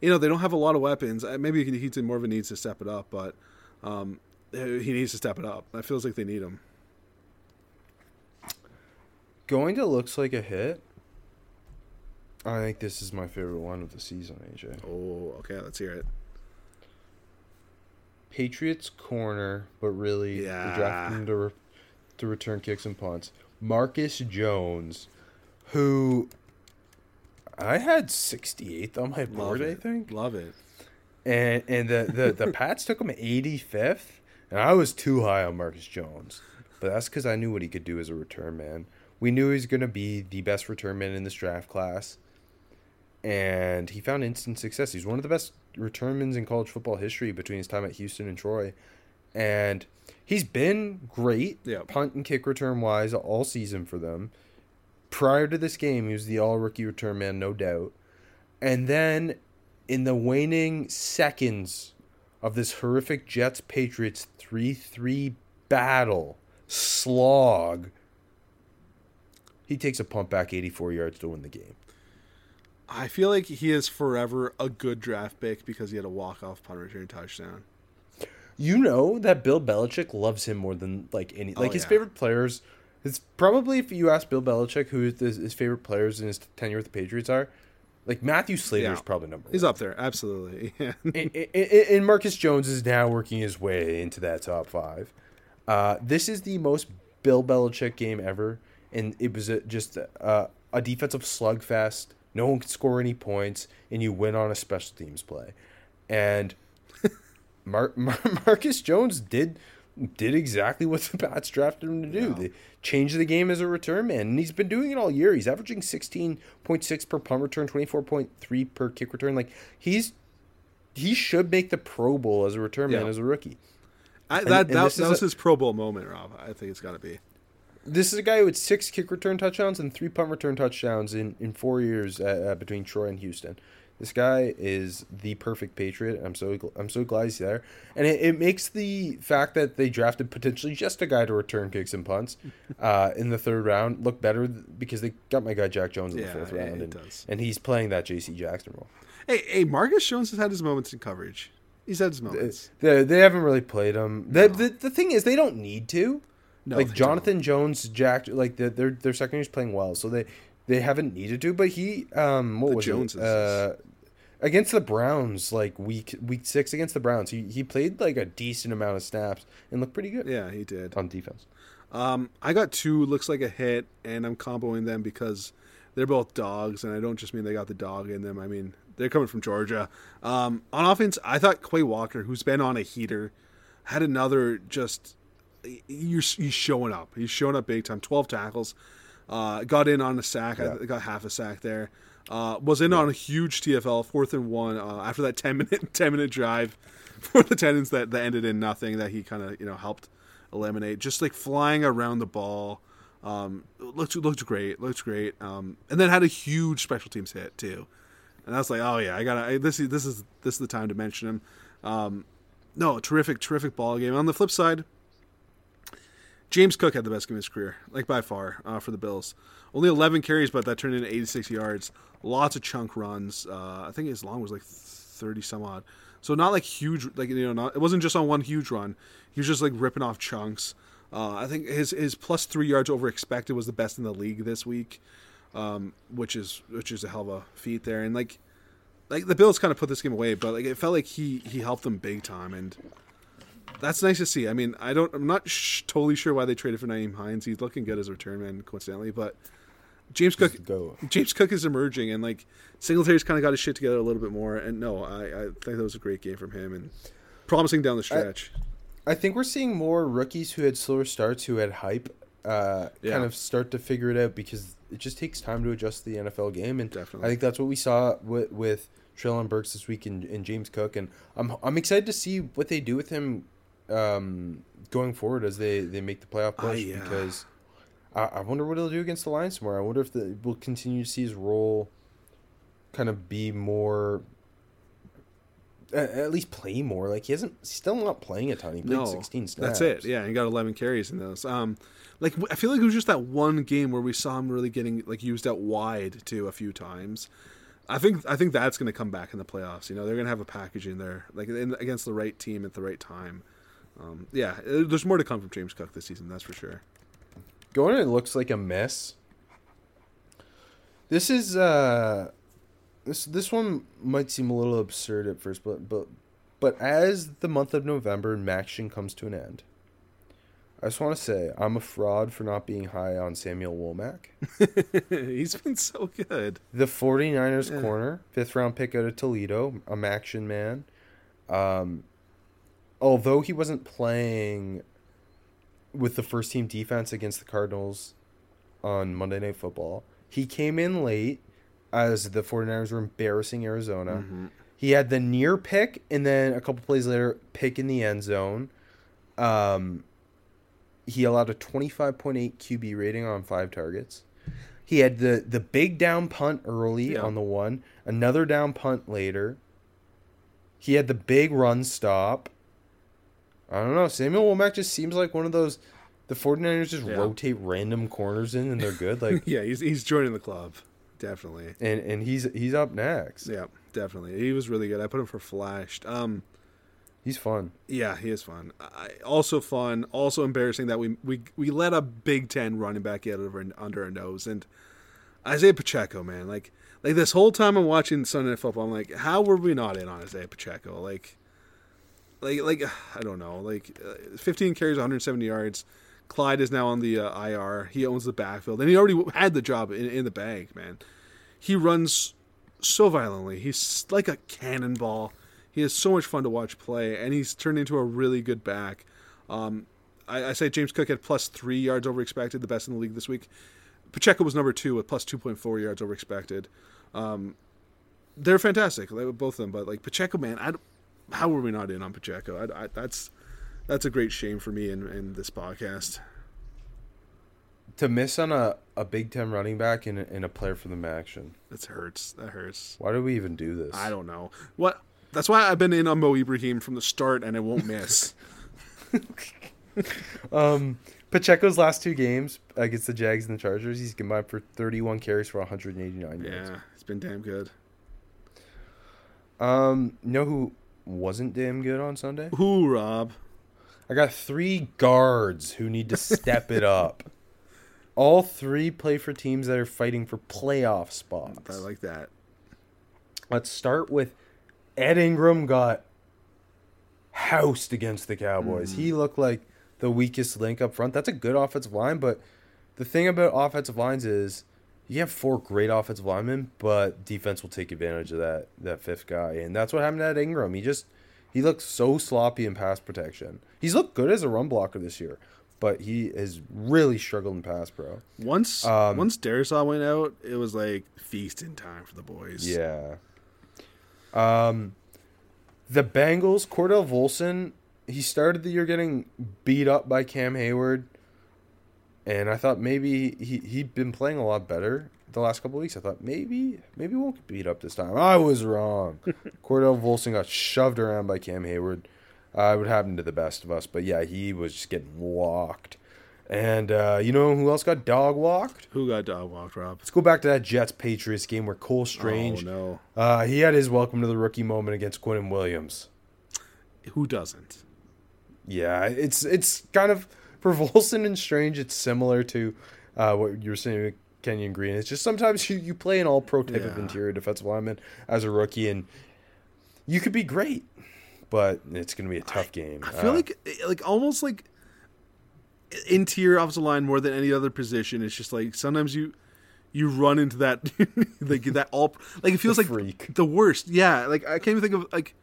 you know, they don't have a lot of weapons. Maybe he more of a needs to step it up, but um, he needs to step it up. It feels like they need him. Going to looks like a hit. I think this is my favorite one of the season, AJ. Oh, okay, let's hear it. Patriots corner, but really yeah. him to, re- to return kicks and punts. Marcus Jones, who I had 68th on my board, I think. Love it. And and the, the, the (laughs) Pats took him 85th, and I was too high on Marcus Jones. But that's because I knew what he could do as a return man. We knew he was going to be the best return man in this draft class and he found instant success. He's one of the best returnmans in college football history between his time at Houston and Troy, and he's been great yeah. punt and kick return wise all season for them. Prior to this game, he was the all rookie return man, no doubt. And then in the waning seconds of this horrific Jets Patriots 3 3 battle, slog, he takes a pump back 84 yards to win the game. I feel like he is forever a good draft pick because he had a walk off punt return touchdown. You know that Bill Belichick loves him more than like any oh, like Oh, his yeah. favorite players. It's probably if you ask Bill Belichick who his, his favorite players in his tenure with the Patriots are, like Matthew Slater is Yeah. probably number One. He's up there, absolutely. (laughs) Yeah. and, and, and Marcus Jones is now working his way into that top five. Uh, this is the most Bill Belichick game ever, and it was a, just a, a defensive slugfest. No one could score any points, and you win on a special teams play. And Mar- (laughs) Mar- Marcus Jones did did exactly what the Pats drafted him to do. They changed the game as a return man, and he's been doing it all year. He's averaging sixteen point six per punt return, twenty four point three per kick return. Like he's he should make the Pro Bowl as a return man as a rookie. I, And- that and that, this that was a- his Pro Bowl moment, Rob. I think it's got to be. This is a guy who had six kick return touchdowns and three punt return touchdowns in, in four years uh, uh, between Troy and Houston. This guy is the perfect Patriot. I'm so gl- I'm so glad he's there, and it, it makes the fact that they drafted potentially just a guy to return kicks and punts (laughs) uh, in the third round look better because they got my guy Jack Jones in Yeah, the fourth round, it and, does. and he's playing that J.C. Jackson role. Hey, hey, Marcus Jones has had his moments in coverage. He's had his moments. They, they haven't really played him. The, the the thing is, they don't need to. No, like Jonathan Jones, Jack, like the, their their secondary is playing well, so they they haven't needed to. But he, um, what The was Joneses. it? Uh, against the Browns, like week week six against the Browns, he he played like a decent amount of snaps and looked pretty good Yeah, he did. on defense. Um, I got two looks like a hit, and I'm comboing them because they're both dogs, and I don't just mean they got the dog in them. I mean they're coming from Georgia. Um, on offense, I thought Quay Walker, who's been on a heater, had another just. He's, he's showing up. He's showing up big time. Twelve tackles. Uh, got in on a sack. Yeah. I got half a sack there. Uh, was in on a huge TFL, fourth and one. Uh, after that (laughs) ten minute ten minute drive for the Titans that, that ended in nothing, that he kind of you know helped eliminate. Just like flying around the ball, um, looked looked great, looked great. Um, and then had a huge special teams hit too. And I was like, oh yeah, I gotta. This is this is this is the time to mention him. Um, no, terrific, terrific ball game. On the flip side, James Cook had the best game of his career, like by far, uh, for the Bills. Only 11 carries, but that turned into 86 yards. Lots of chunk runs. Uh, I think his long was like 30 some odd. So not like huge, like you know, not it wasn't just on one huge run. He was just like ripping off chunks. Uh, I think his his plus three yards over expected was the best in the league this week, um, which is which is a hell of a feat there. And like like the Bills kind of put this game away, but like it felt like he he helped them big time, and that's nice to see. I mean, I don't, I'm not sh- totally sure why they traded for Nyheim Hines. He's looking good as a return man, coincidentally, but James Cook, go. James Cook is emerging, and like Singletary's kind of got his shit together a little bit more. And no, I, I think that was a great game from him and promising down the stretch. I think we're seeing more rookies who had slower starts, who had hype, uh, Yeah. kind of start to figure it out because it just takes time to adjust to the NFL game, and Definitely. I think that's what we saw with with Treylon Burks this week and, and James Cook, and I'm I'm excited to see what they do with him um, going forward as they they make the playoff Ah, push yeah. because I, I wonder what he'll do against the Lions tomorrow. I wonder if the, we'll continue to see his role kind of be more. At at least play more. Like he hasn't, still not playing a ton. He played no, sixteen snaps. that's it. Yeah, he got 11 carries in those. Um, like I feel like it was just that one game where we saw him really getting like used out wide too a few times. I think I think that's going to come back in the playoffs. You know, they're going to have a package in there like in, against the right team at the right time. Um, yeah, uh, there's more to come from James Cook this season. That's for sure. Going, it looks like a mess. This is uh, this this one might seem a little absurd at first, but but but as the month of November and MACtion comes to an end, I just want to say I'm a fraud for not being high on Samuel Womack. (laughs) He's been so good. The 49ers Yeah. corner, fifth round pick out of Toledo, a action man. Um, although he wasn't playing with the first team defense against the Cardinals on Monday Night Football, he came in late as the 49ers were embarrassing Arizona. Mm-hmm. He had the near pick and then a couple plays later, pick in the end zone. Um, he allowed a 25.8 QB rating on five targets. He had the the big down punt early Yeah. on the one, another down punt later. He had the big run stop. I don't know. Samuel Womack just seems like one of those the 49ers just Yeah. rotate random corners in and they're good. Like (laughs) Yeah, he's he's joining the club. Definitely. and and he's he's up next. Yeah, definitely. He was really good. I put him for flashed. Um, He's fun. yeah, he is fun. I, also fun. Also embarrassing that we we we let a Big Ten running back get over under our nose. And Isaiah Pacheco, man, like like this whole time I'm watching Sunday Night Football, I'm like, how were we not in on Isaiah Pacheco? Like, like like I don't know. Like, uh, 15 carries, 170 yards. Clyde is now on the uh, IR. He owns the backfield, and he already had the job in, in the bag, man. He runs so violently. He's like a cannonball. He is so much fun to watch play, and he's turned into a really good back. Um, I, I say James Cook had plus three yards over expected, the best in the league this week. Pacheco was number two with plus 2.4 yards over expected. Um, they're fantastic, both of them. But like Pacheco, man, I, how were we not in on Pacheco? I, I, that's that's a great shame for me in, in this podcast. To miss on a, a Big Ten running back and a, and a player for the action. That hurts. That hurts. Why do we even do this? I don't know what. That's why I've been in on Mo Ibrahim from the start, and it won't miss. (laughs) (laughs) Um, Pacheco's last two games against the Jags and the Chargers, he's combined for 31 carries for 189 yards. yeah, it's been damn good. Um, you know who wasn't damn good on Sunday? Who, Rob? I got three guards who need to step it up. (laughs) All three play for teams that are fighting for playoff spots. I like that. Let's start with Ed Ingram got housed against the Cowboys. He mm. looked like the weakest link up front. That's a good offensive line, but the thing about offensive lines is you have four great offensive linemen, but defense will take advantage of that that fifth guy, and that's what happened to Ed Ingram. He just he looked so sloppy in pass protection. He's looked good as a run blocker this year, but he has really struggled in pass pro. Once Um, once Darrisaw went out, it was like feasting time for the boys. Yeah. Um, the Bengals, Cordell Volson, he started the year getting beat up by Cam Heyward, and I thought maybe he he'd been playing a lot better the last couple weeks. I thought maybe maybe won't get beat up this time. I was wrong. (laughs) Cordell Volson got shoved around by Cam Heyward. Uh, it would happen to the best of us, but yeah, he was just getting walked. And uh, you know who else got dog walked? Who got dog walked, Rob? Let's go back to that Jets Patriots game where Cole Strange Oh no. uh, he had his welcome to the rookie moment against Quinnen Williams. Who doesn't? Yeah, it's it's kind of (laughs) for Volson and Strange. It's similar to uh, what you were saying with Kenyon Green. It's just sometimes you, you play an All Pro type of interior defensive lineman as a rookie, and you could be great, but it's going to be a tough game. I feel Uh, like like almost like interior offensive line more than any other position. It's just like sometimes you you run into that (laughs) like that all like it feels like freak. the worst. Yeah, like I can't even think of like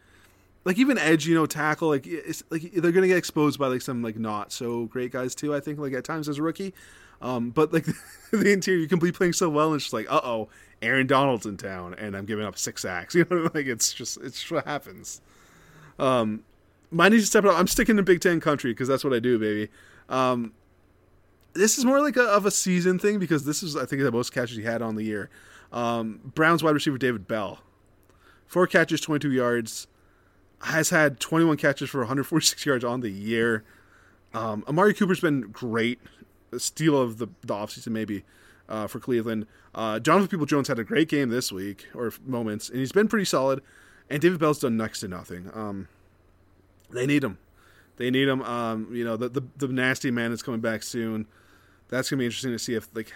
like even edge, you know, tackle like it's like they're gonna get exposed by like some like not so great guys too. I think like at times as a rookie, um, but like (laughs) the interior you can be playing so well and it's just like uh oh, Aaron Donald's in town and I'm giving up six sacks. (laughs) You know, like it's just it's just what happens. Um, mine needs to step up. I'm sticking to Big Ten country because that's what I do, baby. Um, this is more like a, of a season thing because this is I think the most catches he had on the year. Um, Browns wide receiver David Bell, four catches, 22 yards, has had 21 catches for 146 (laughs) yards on the year. Um, Amari Cooper's been great, a steal of the, the offseason maybe uh, for Cleveland. Uh, Jonathan People Jones had a great game this week or moments, and he's been pretty solid. And David Bell's done next to nothing. Um, they need him. They need him. Um, you know, the, the the nasty man is coming back soon. That's gonna be interesting to see if like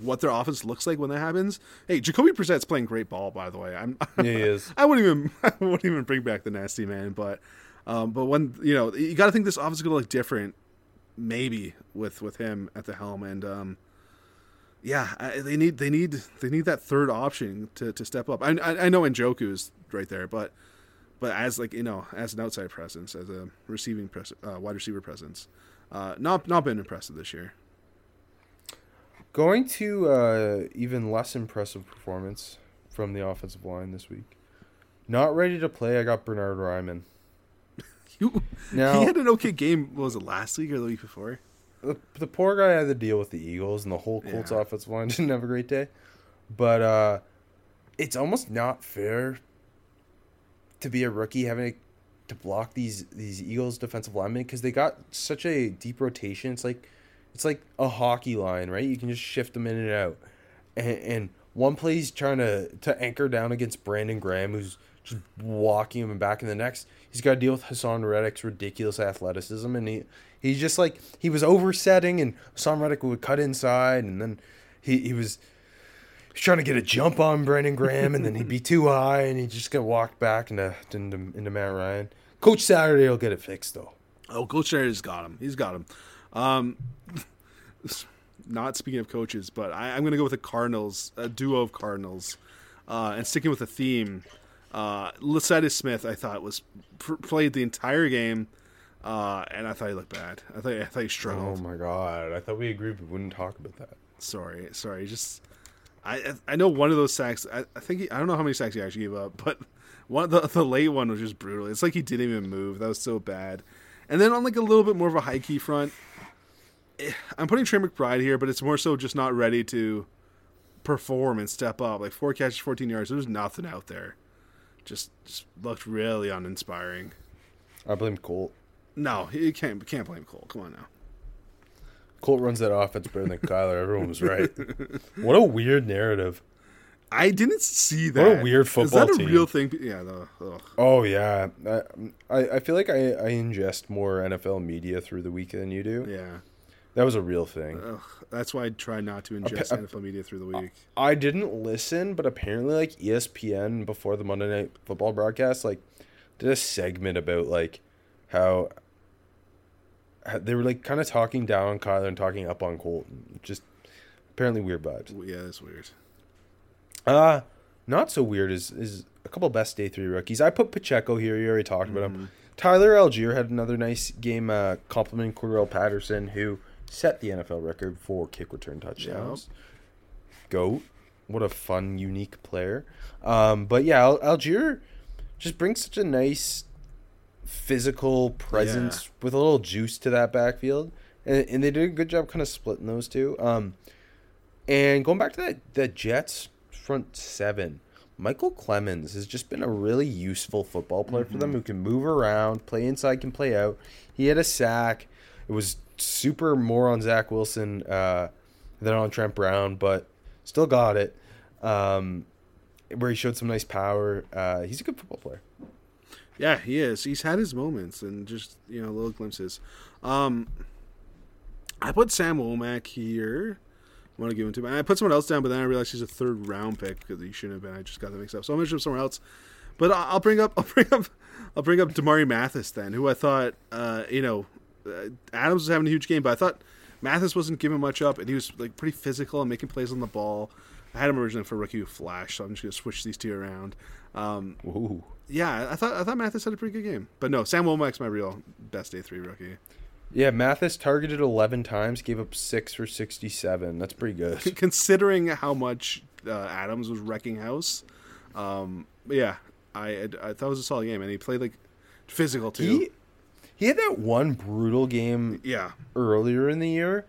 what their offense looks like when that happens. Hey, Jacoby Brissett's playing great ball, by the way. I'm Yeah, he is. (laughs) I wouldn't even (laughs) I wouldn't even bring back the nasty man, but um, but when you know you got to think this offense is gonna look different, maybe with with him at the helm, and um, yeah, I, they need they need they need that third option to, to step up. I, I I know Njoku's right there, but but as like you know as an outside presence, as a receiving pres- uh, wide receiver presence, uh, not not been impressive this year. Going to uh, even less impressive performance from the offensive line this week. Not ready to play. I got Bernhard Raimann. (laughs) You, Now- he had an okay game. What was it last week or the week before? the, the poor guy had to deal with the Eagles, and the whole Colts Yeah. offensive line (laughs) didn't have a great day. But uh, it's almost not fair to be a rookie having to, to block these these Eagles defensive linemen because they got such a deep rotation. It's like it's like a hockey line, right? You can just shift them in and out. And, and one play he's trying to to anchor down against Brandon Graham, who's just walking him back in the next. He's got to deal with Haason Reddick's ridiculous athleticism, and he he's just like he was oversetting, and Haason Reddick would cut inside, and then he he was. He's trying to get a jump on Brandon Graham, and then he'd be too high, and he'd just got walked back into, into into Matt Ryan. Coach Saturday will get it fixed though. Oh, Coach Saturday's got him. He's got him. Um, (laughs) not speaking of coaches, but I, I'm going to go with the Cardinals, a duo of Cardinals, uh, and sticking with the theme. Uh, Smith, I thought was pr- played the entire game, uh, and I thought he looked bad. I thought I thought he struggled. Oh my god! I thought we agreed we wouldn't talk about that. Sorry, sorry. Just I I know one of those sacks. I, I think he, I don't know how many sacks he actually gave up, (laughs) but one the the late one was just brutal. It's like he didn't even move. That was so bad. And then on like a little bit more of a high key front, I'm putting Trey McBride here, but it's more so just not ready to perform and step up. Like four catches, 14 yards. There's nothing out there. Just just looked really uninspiring. I blame Colt. No, you can't can't blame Cole. Come on now. Colt runs that offense better than Kyler. Everyone was right. (laughs) What a weird narrative. I didn't see that. What a weird Is that a team. real thing? Yeah. Ugh. Oh yeah, I I, I feel like I, I ingest more NFL media through the week than you do. Yeah. That was a real thing. Ugh, that's why I try not to ingest NFL media through the week. I didn't listen, but apparently, like ESPN before the Monday Night Football broadcast, like did a segment about like how, how they were like kind of talking down on Kyler and talking up on Colton. Just apparently weird vibes. Yeah, that's weird. Uh not so weird is is a couple best day three rookies. I put Pacheco here. You already talked about him. Tyler Allgeier had another nice game, uh, complimenting Cordarrelle Patterson, who set the NFL record for kick return touchdowns. Goat, what a fun, unique player. Um, but yeah, Al- Allgeier just brings such a nice physical presence with a little juice to that backfield, and, and they did a good job kind of splitting those two. Um, and going back to that, the Jets front seven, Micheal Clemons has just been a really useful football player for them who can move around, play inside, can play out. He had a sack. It was super more on Zach Wilson uh, than on Trent Brown, but still got it. Um, where he showed some nice power. Uh, he's a good football player. Yeah, he is. He's had his moments and just you know little glimpses. Um, I put Sam Womack here. I want to give him to. I put someone else down, but then I realized he's a third round pick because he shouldn't have been. I just got that mixed up. So I'm gonna show him somewhere else. But (laughs) I'll bring up, I'll bring up, I'll bring up Damarri Mathis then, who I thought, uh, you know, Adams was having a huge game, but I thought Mathis wasn't giving much up, and he was like pretty physical and making plays on the ball. I had him originally for rookie flash, so I'm just gonna switch these two around. Um, Ooh. yeah, I thought I thought Mathis had a pretty good game, but no, Sam Womack's my real best day three rookie. Yeah, Mathis targeted 11 times, gave up 6 for 67. That's pretty good. (laughs) Considering how much uh, Adams was wrecking house, um, yeah, I, I I thought it was a solid game, and he played like physical too. he he had that one brutal game yeah, earlier in the year.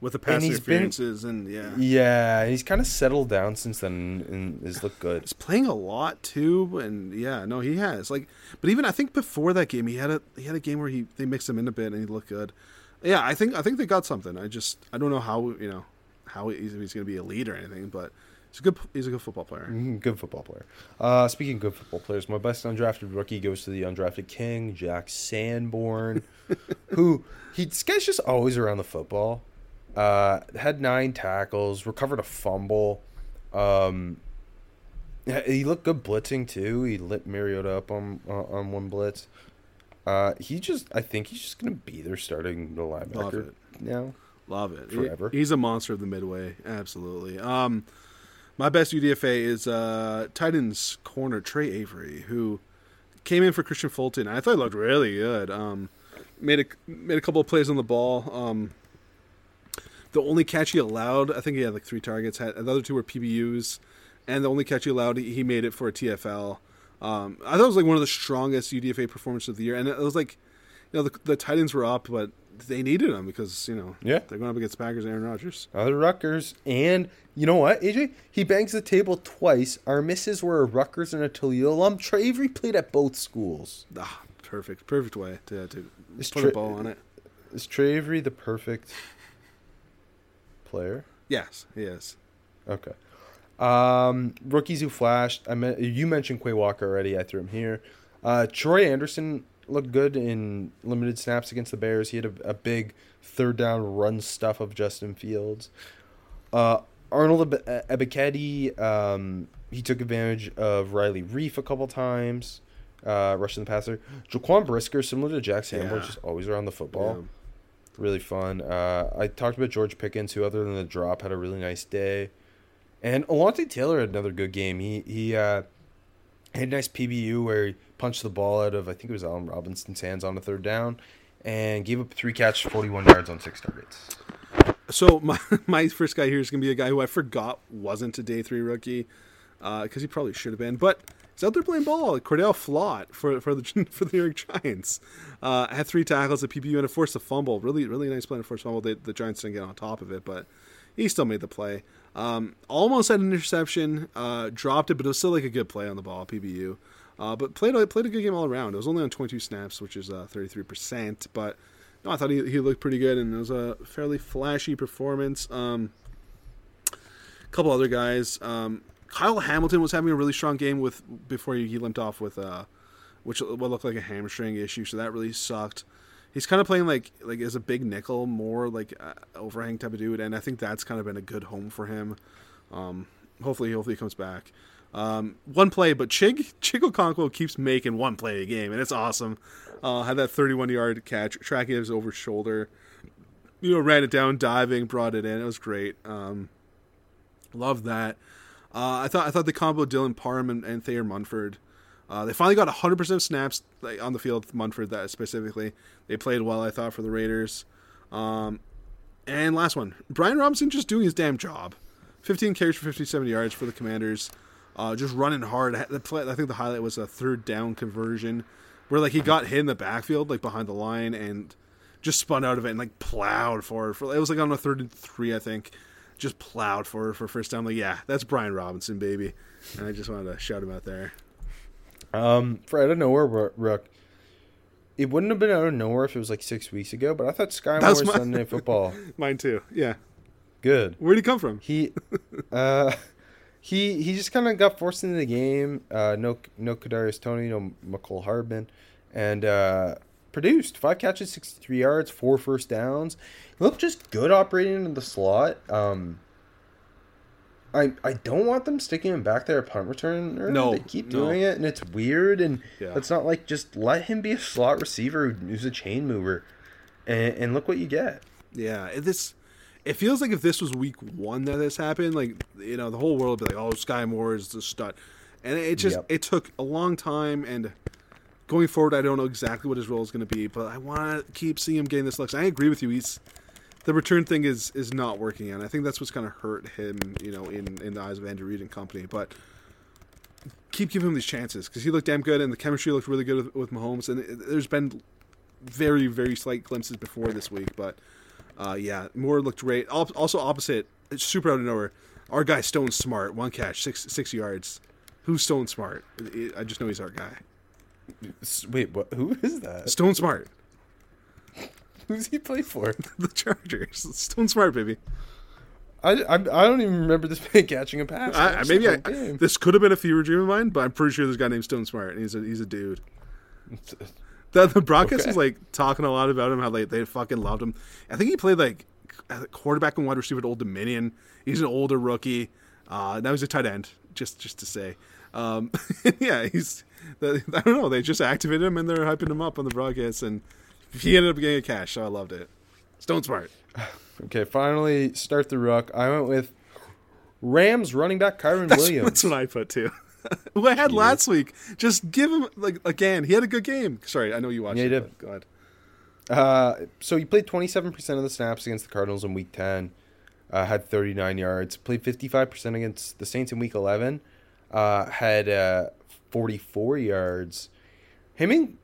with the pass he's been- and yeah, Yeah, he's kind of settled down since then and has looked good. he's playing a lot too, and yeah, no, he has like, but even I think before that game, he had a he had a game where he they mixed him in a bit and he looked good. Yeah, I think I think they got something. I just I don't know how you know how he's, he's going to be a lead or anything, but he's a good he's a good football player. Mhm, Good football player. Uh, speaking of good football players, my best undrafted rookie goes to the undrafted king, Jack Sanborn, (laughs) who he this guy's just always around the football. Uh, had nine tackles, recovered a fumble. Um, he looked good blitzing too. He lit Mariota up on uh, on one blitz. Uh, he just, I think he's just gonna be their starting middle Love it. now. Love it. He- Forever. he's a monster of the midway. Absolutely. Um, my best UDFA is uh, Titans corner Tre Avery, who came in for Kristian Fulton. I thought he looked really good. Um, made a made a couple of plays on the ball. Um, the only catch he allowed, I think he had like three targets. Had the other two were PBUs, and the only catch he allowed, he made it for a TFL. Um, I thought it was like one of the strongest UDFA performances of the year, and it was like, you know, the, the Titans were up, but they needed him because you know Yeah. they're going up against Packers and Aaron Rodgers. Other Rutgers. And you know what, AJ? He bangs the table twice. Our misses were a Rutgers and a Toledo alum. Tre Avery played at both schools. Ah, perfect, perfect way to to put tri- a bow on it. Is Tre Avery the perfect player? Yes, he is. Okay. Um, rookies who flashed. I meant you mentioned Quay Walker already. I threw him here. Uh, Troy Anderson looked good in limited snaps against the Bears. He had a, a big third down run stuff of Justin Fields. Uh, Arnold Eb- Ebiketie, um, he took advantage of Riley Reiff a couple times, uh, rushing the passer. Jaquan Brisker, similar to Jack Sanborn, Yeah. just always around the football. Yeah. Really fun. Uh, I talked about George Pickens, who, other than the drop, had a really nice day. And Alontae Taylor had another good game. He he uh, had a nice PBU where he punched the ball out of I think it was Allen Robinson's hands on a third down, and gave up three catches, forty one yards on six targets. So my (laughs) my first guy here is going to be a guy who I forgot wasn't a day three rookie because he probably should have been, but he's out there playing ball. Cor'Dale Flott for for the (laughs) for the New York Giants uh, had three tackles, a PPU, and a forced a fumble. Really really nice play and a forced fumble. The Giants didn't get on top of it, but he still made the play. Um, almost had an interception, uh, dropped it, but it was still like a good play on the ball, PBU. Uh, but played played a good game all around. It was only on 22 snaps, which is uh, 33%. But no, I thought he, he looked pretty good, and it was a fairly flashy performance. Um, a couple other guys. Um, Kyle Hamilton was having a really strong game with before he, he limped off with uh, which what looked like a hamstring issue, so that really sucked. He's kind of playing like like as a big nickel, more like uh, overhang type of dude, and I think that's kind of been a good home for him. Um, hopefully, hopefully he comes back. Um, one play, but Chig Chig Okonkwo keeps making one play a game, and it's awesome. Uh, had that 31 yard catch, tracking his over shoulder. You know, ran it down, diving, brought it in. It was great. Um, love that. Uh, I thought I thought the combo Dylan Parham and, and Thayer Munford. Uh, they finally got 100% snaps like, on the field. Munford, that specifically, they played well. I thought for the Raiders. Um, and last one, Brian Robinson just doing his damn job. 15 carries for 57 yards for the Commanders. Uh, just running hard. The play, I think the highlight was a third down conversion where like he got hit in the backfield, like behind the line, and just spun out of it and like plowed. For it was like on a third and three, I think. Just plowed forward for first down. Like yeah, that's Brian Robinson, baby. And I just wanted to shout him out there. Um, for out of nowhere, Rook. It wouldn't have been out of nowhere if it was like six weeks ago, but I thought Skyy Moore my- Sunday (laughs) Football. Mine too. Yeah. Good. Where'd he come from? He, uh, he he just kind of got forced into the game. Uh, no no Kadarius Toney, no Mecole Hardman, and uh, produced five catches, sixty three yards, four first downs. He looked just good operating in the slot. Um, I I don't want them sticking him back there at punt return. No, they keep no. doing it, and it's weird. And Yeah. it's not like just let him be a slot receiver who's a chain mover, and, and look what you get. Yeah, it- this it feels like if this was week one that this happened, like you know, the whole world would be like, "Oh, Skyy Moore is the stud," and it just Yep. it took a long time. And going forward, I don't know exactly what his role is going to be, but I want to keep seeing him getting this looks. I agree with you. He's the return thing is is not working, and I think that's what's going to hurt him, you know, in in the eyes of Andrew Reid and company. But keep giving him these chances because he looked damn good, and the chemistry looked really good with, with Mahomes. And it, there's been very very slight glimpses before this week, but uh, yeah, Moore looked great. Also opposite, super out of nowhere. Our guy Stone Smartt, one catch, six six yards. Who's Stone Smartt? I just know he's our guy. Wait, what? Who is that? Stone Smartt, (laughs) Who's he play for? (laughs) the Chargers. Stone Smartt, baby. I, I, I don't even remember this (laughs) man catching a pass. I, maybe I, this could have been a fever dream of mine, but I'm pretty sure there's a guy named Stone Smartt, and he's a he's a dude. The, the broadcast Okay. was like talking a lot about him, how like they fucking loved him. I think he played like quarterback and wide receiver at Old Dominion. He's an older rookie. Uh, now he's a tight end, just just to say. Um, yeah, he's. I don't know. They just activated him and they're hyping him up on the broadcast, and he ended up getting a cash. So I loved it. Stone Smartt. (sighs) Okay, finally start the ruck. I went with Rams running back Kyren (laughs) That's, Williams. that's what I put too. (laughs) Who I had last week. Just give him like again. He had a good game. Sorry, I know you watched Yeah, he it. did. Go ahead. Uh, so he played 27% of the snaps against the Cardinals in Week 10. Uh, had 39 yards. Played 55% against the Saints in Week 11. Uh, had uh, 44 yards. Him and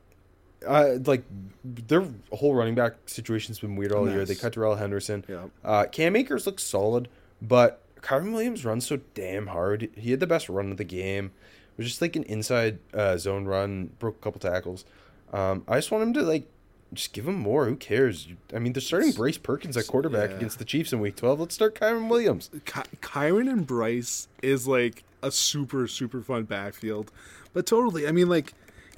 uh, like their whole running back situation's been weird all year. They cut Darrell Henderson. Yeah. Uh, Cam Akers looks solid, but Kyren Williams runs so damn hard. He had the best run of the game. It was just like an inside uh, zone run, broke a couple tackles. Um, I just want him to like just give him more. Who cares? I mean, they're starting Bryce Perkins at quarterback yeah. against the Chiefs in Week 12. Let's start Kyren Williams. Ky- Kyren and Bryce is like a super super fun backfield, but totally. I mean, like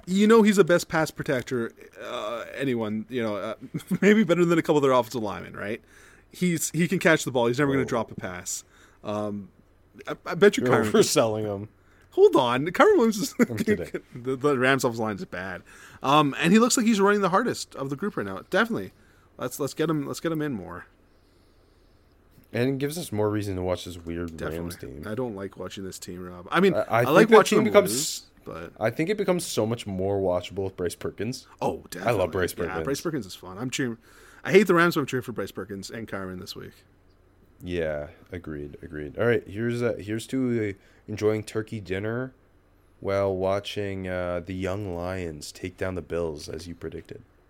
you know, he's the best pass protector. Uh, anyone, you know, uh, (laughs) maybe better than a couple of their offensive linemen, right? He's he can catch the ball. He's never going to drop a pass. Um, I, I bet you You're Kyren. overselling him. Hold on, Kyren Williams is (laughs) the, the Rams offensive line is bad, um, and he looks like he's running the hardest of the group right now. Definitely, let's let's get him let's get him in more. And it gives us more reason to watch this weird Definitely, Rams team. I don't like watching this team, Rob. I mean, I- I, I like watching them becomes- lose, but I think it becomes so much more watchable with Bryce Perkins. oh, definitely. I love Bryce Yeah, Perkins. Bryce Perkins is fun. I'm cheering. I hate the Rams, but I'm cheering for Bryce Perkins and Kyren this week. Yeah, agreed, agreed. All right, here's uh, here's to uh, enjoying turkey dinner while watching uh, the young Lions take down the Bills as you predicted.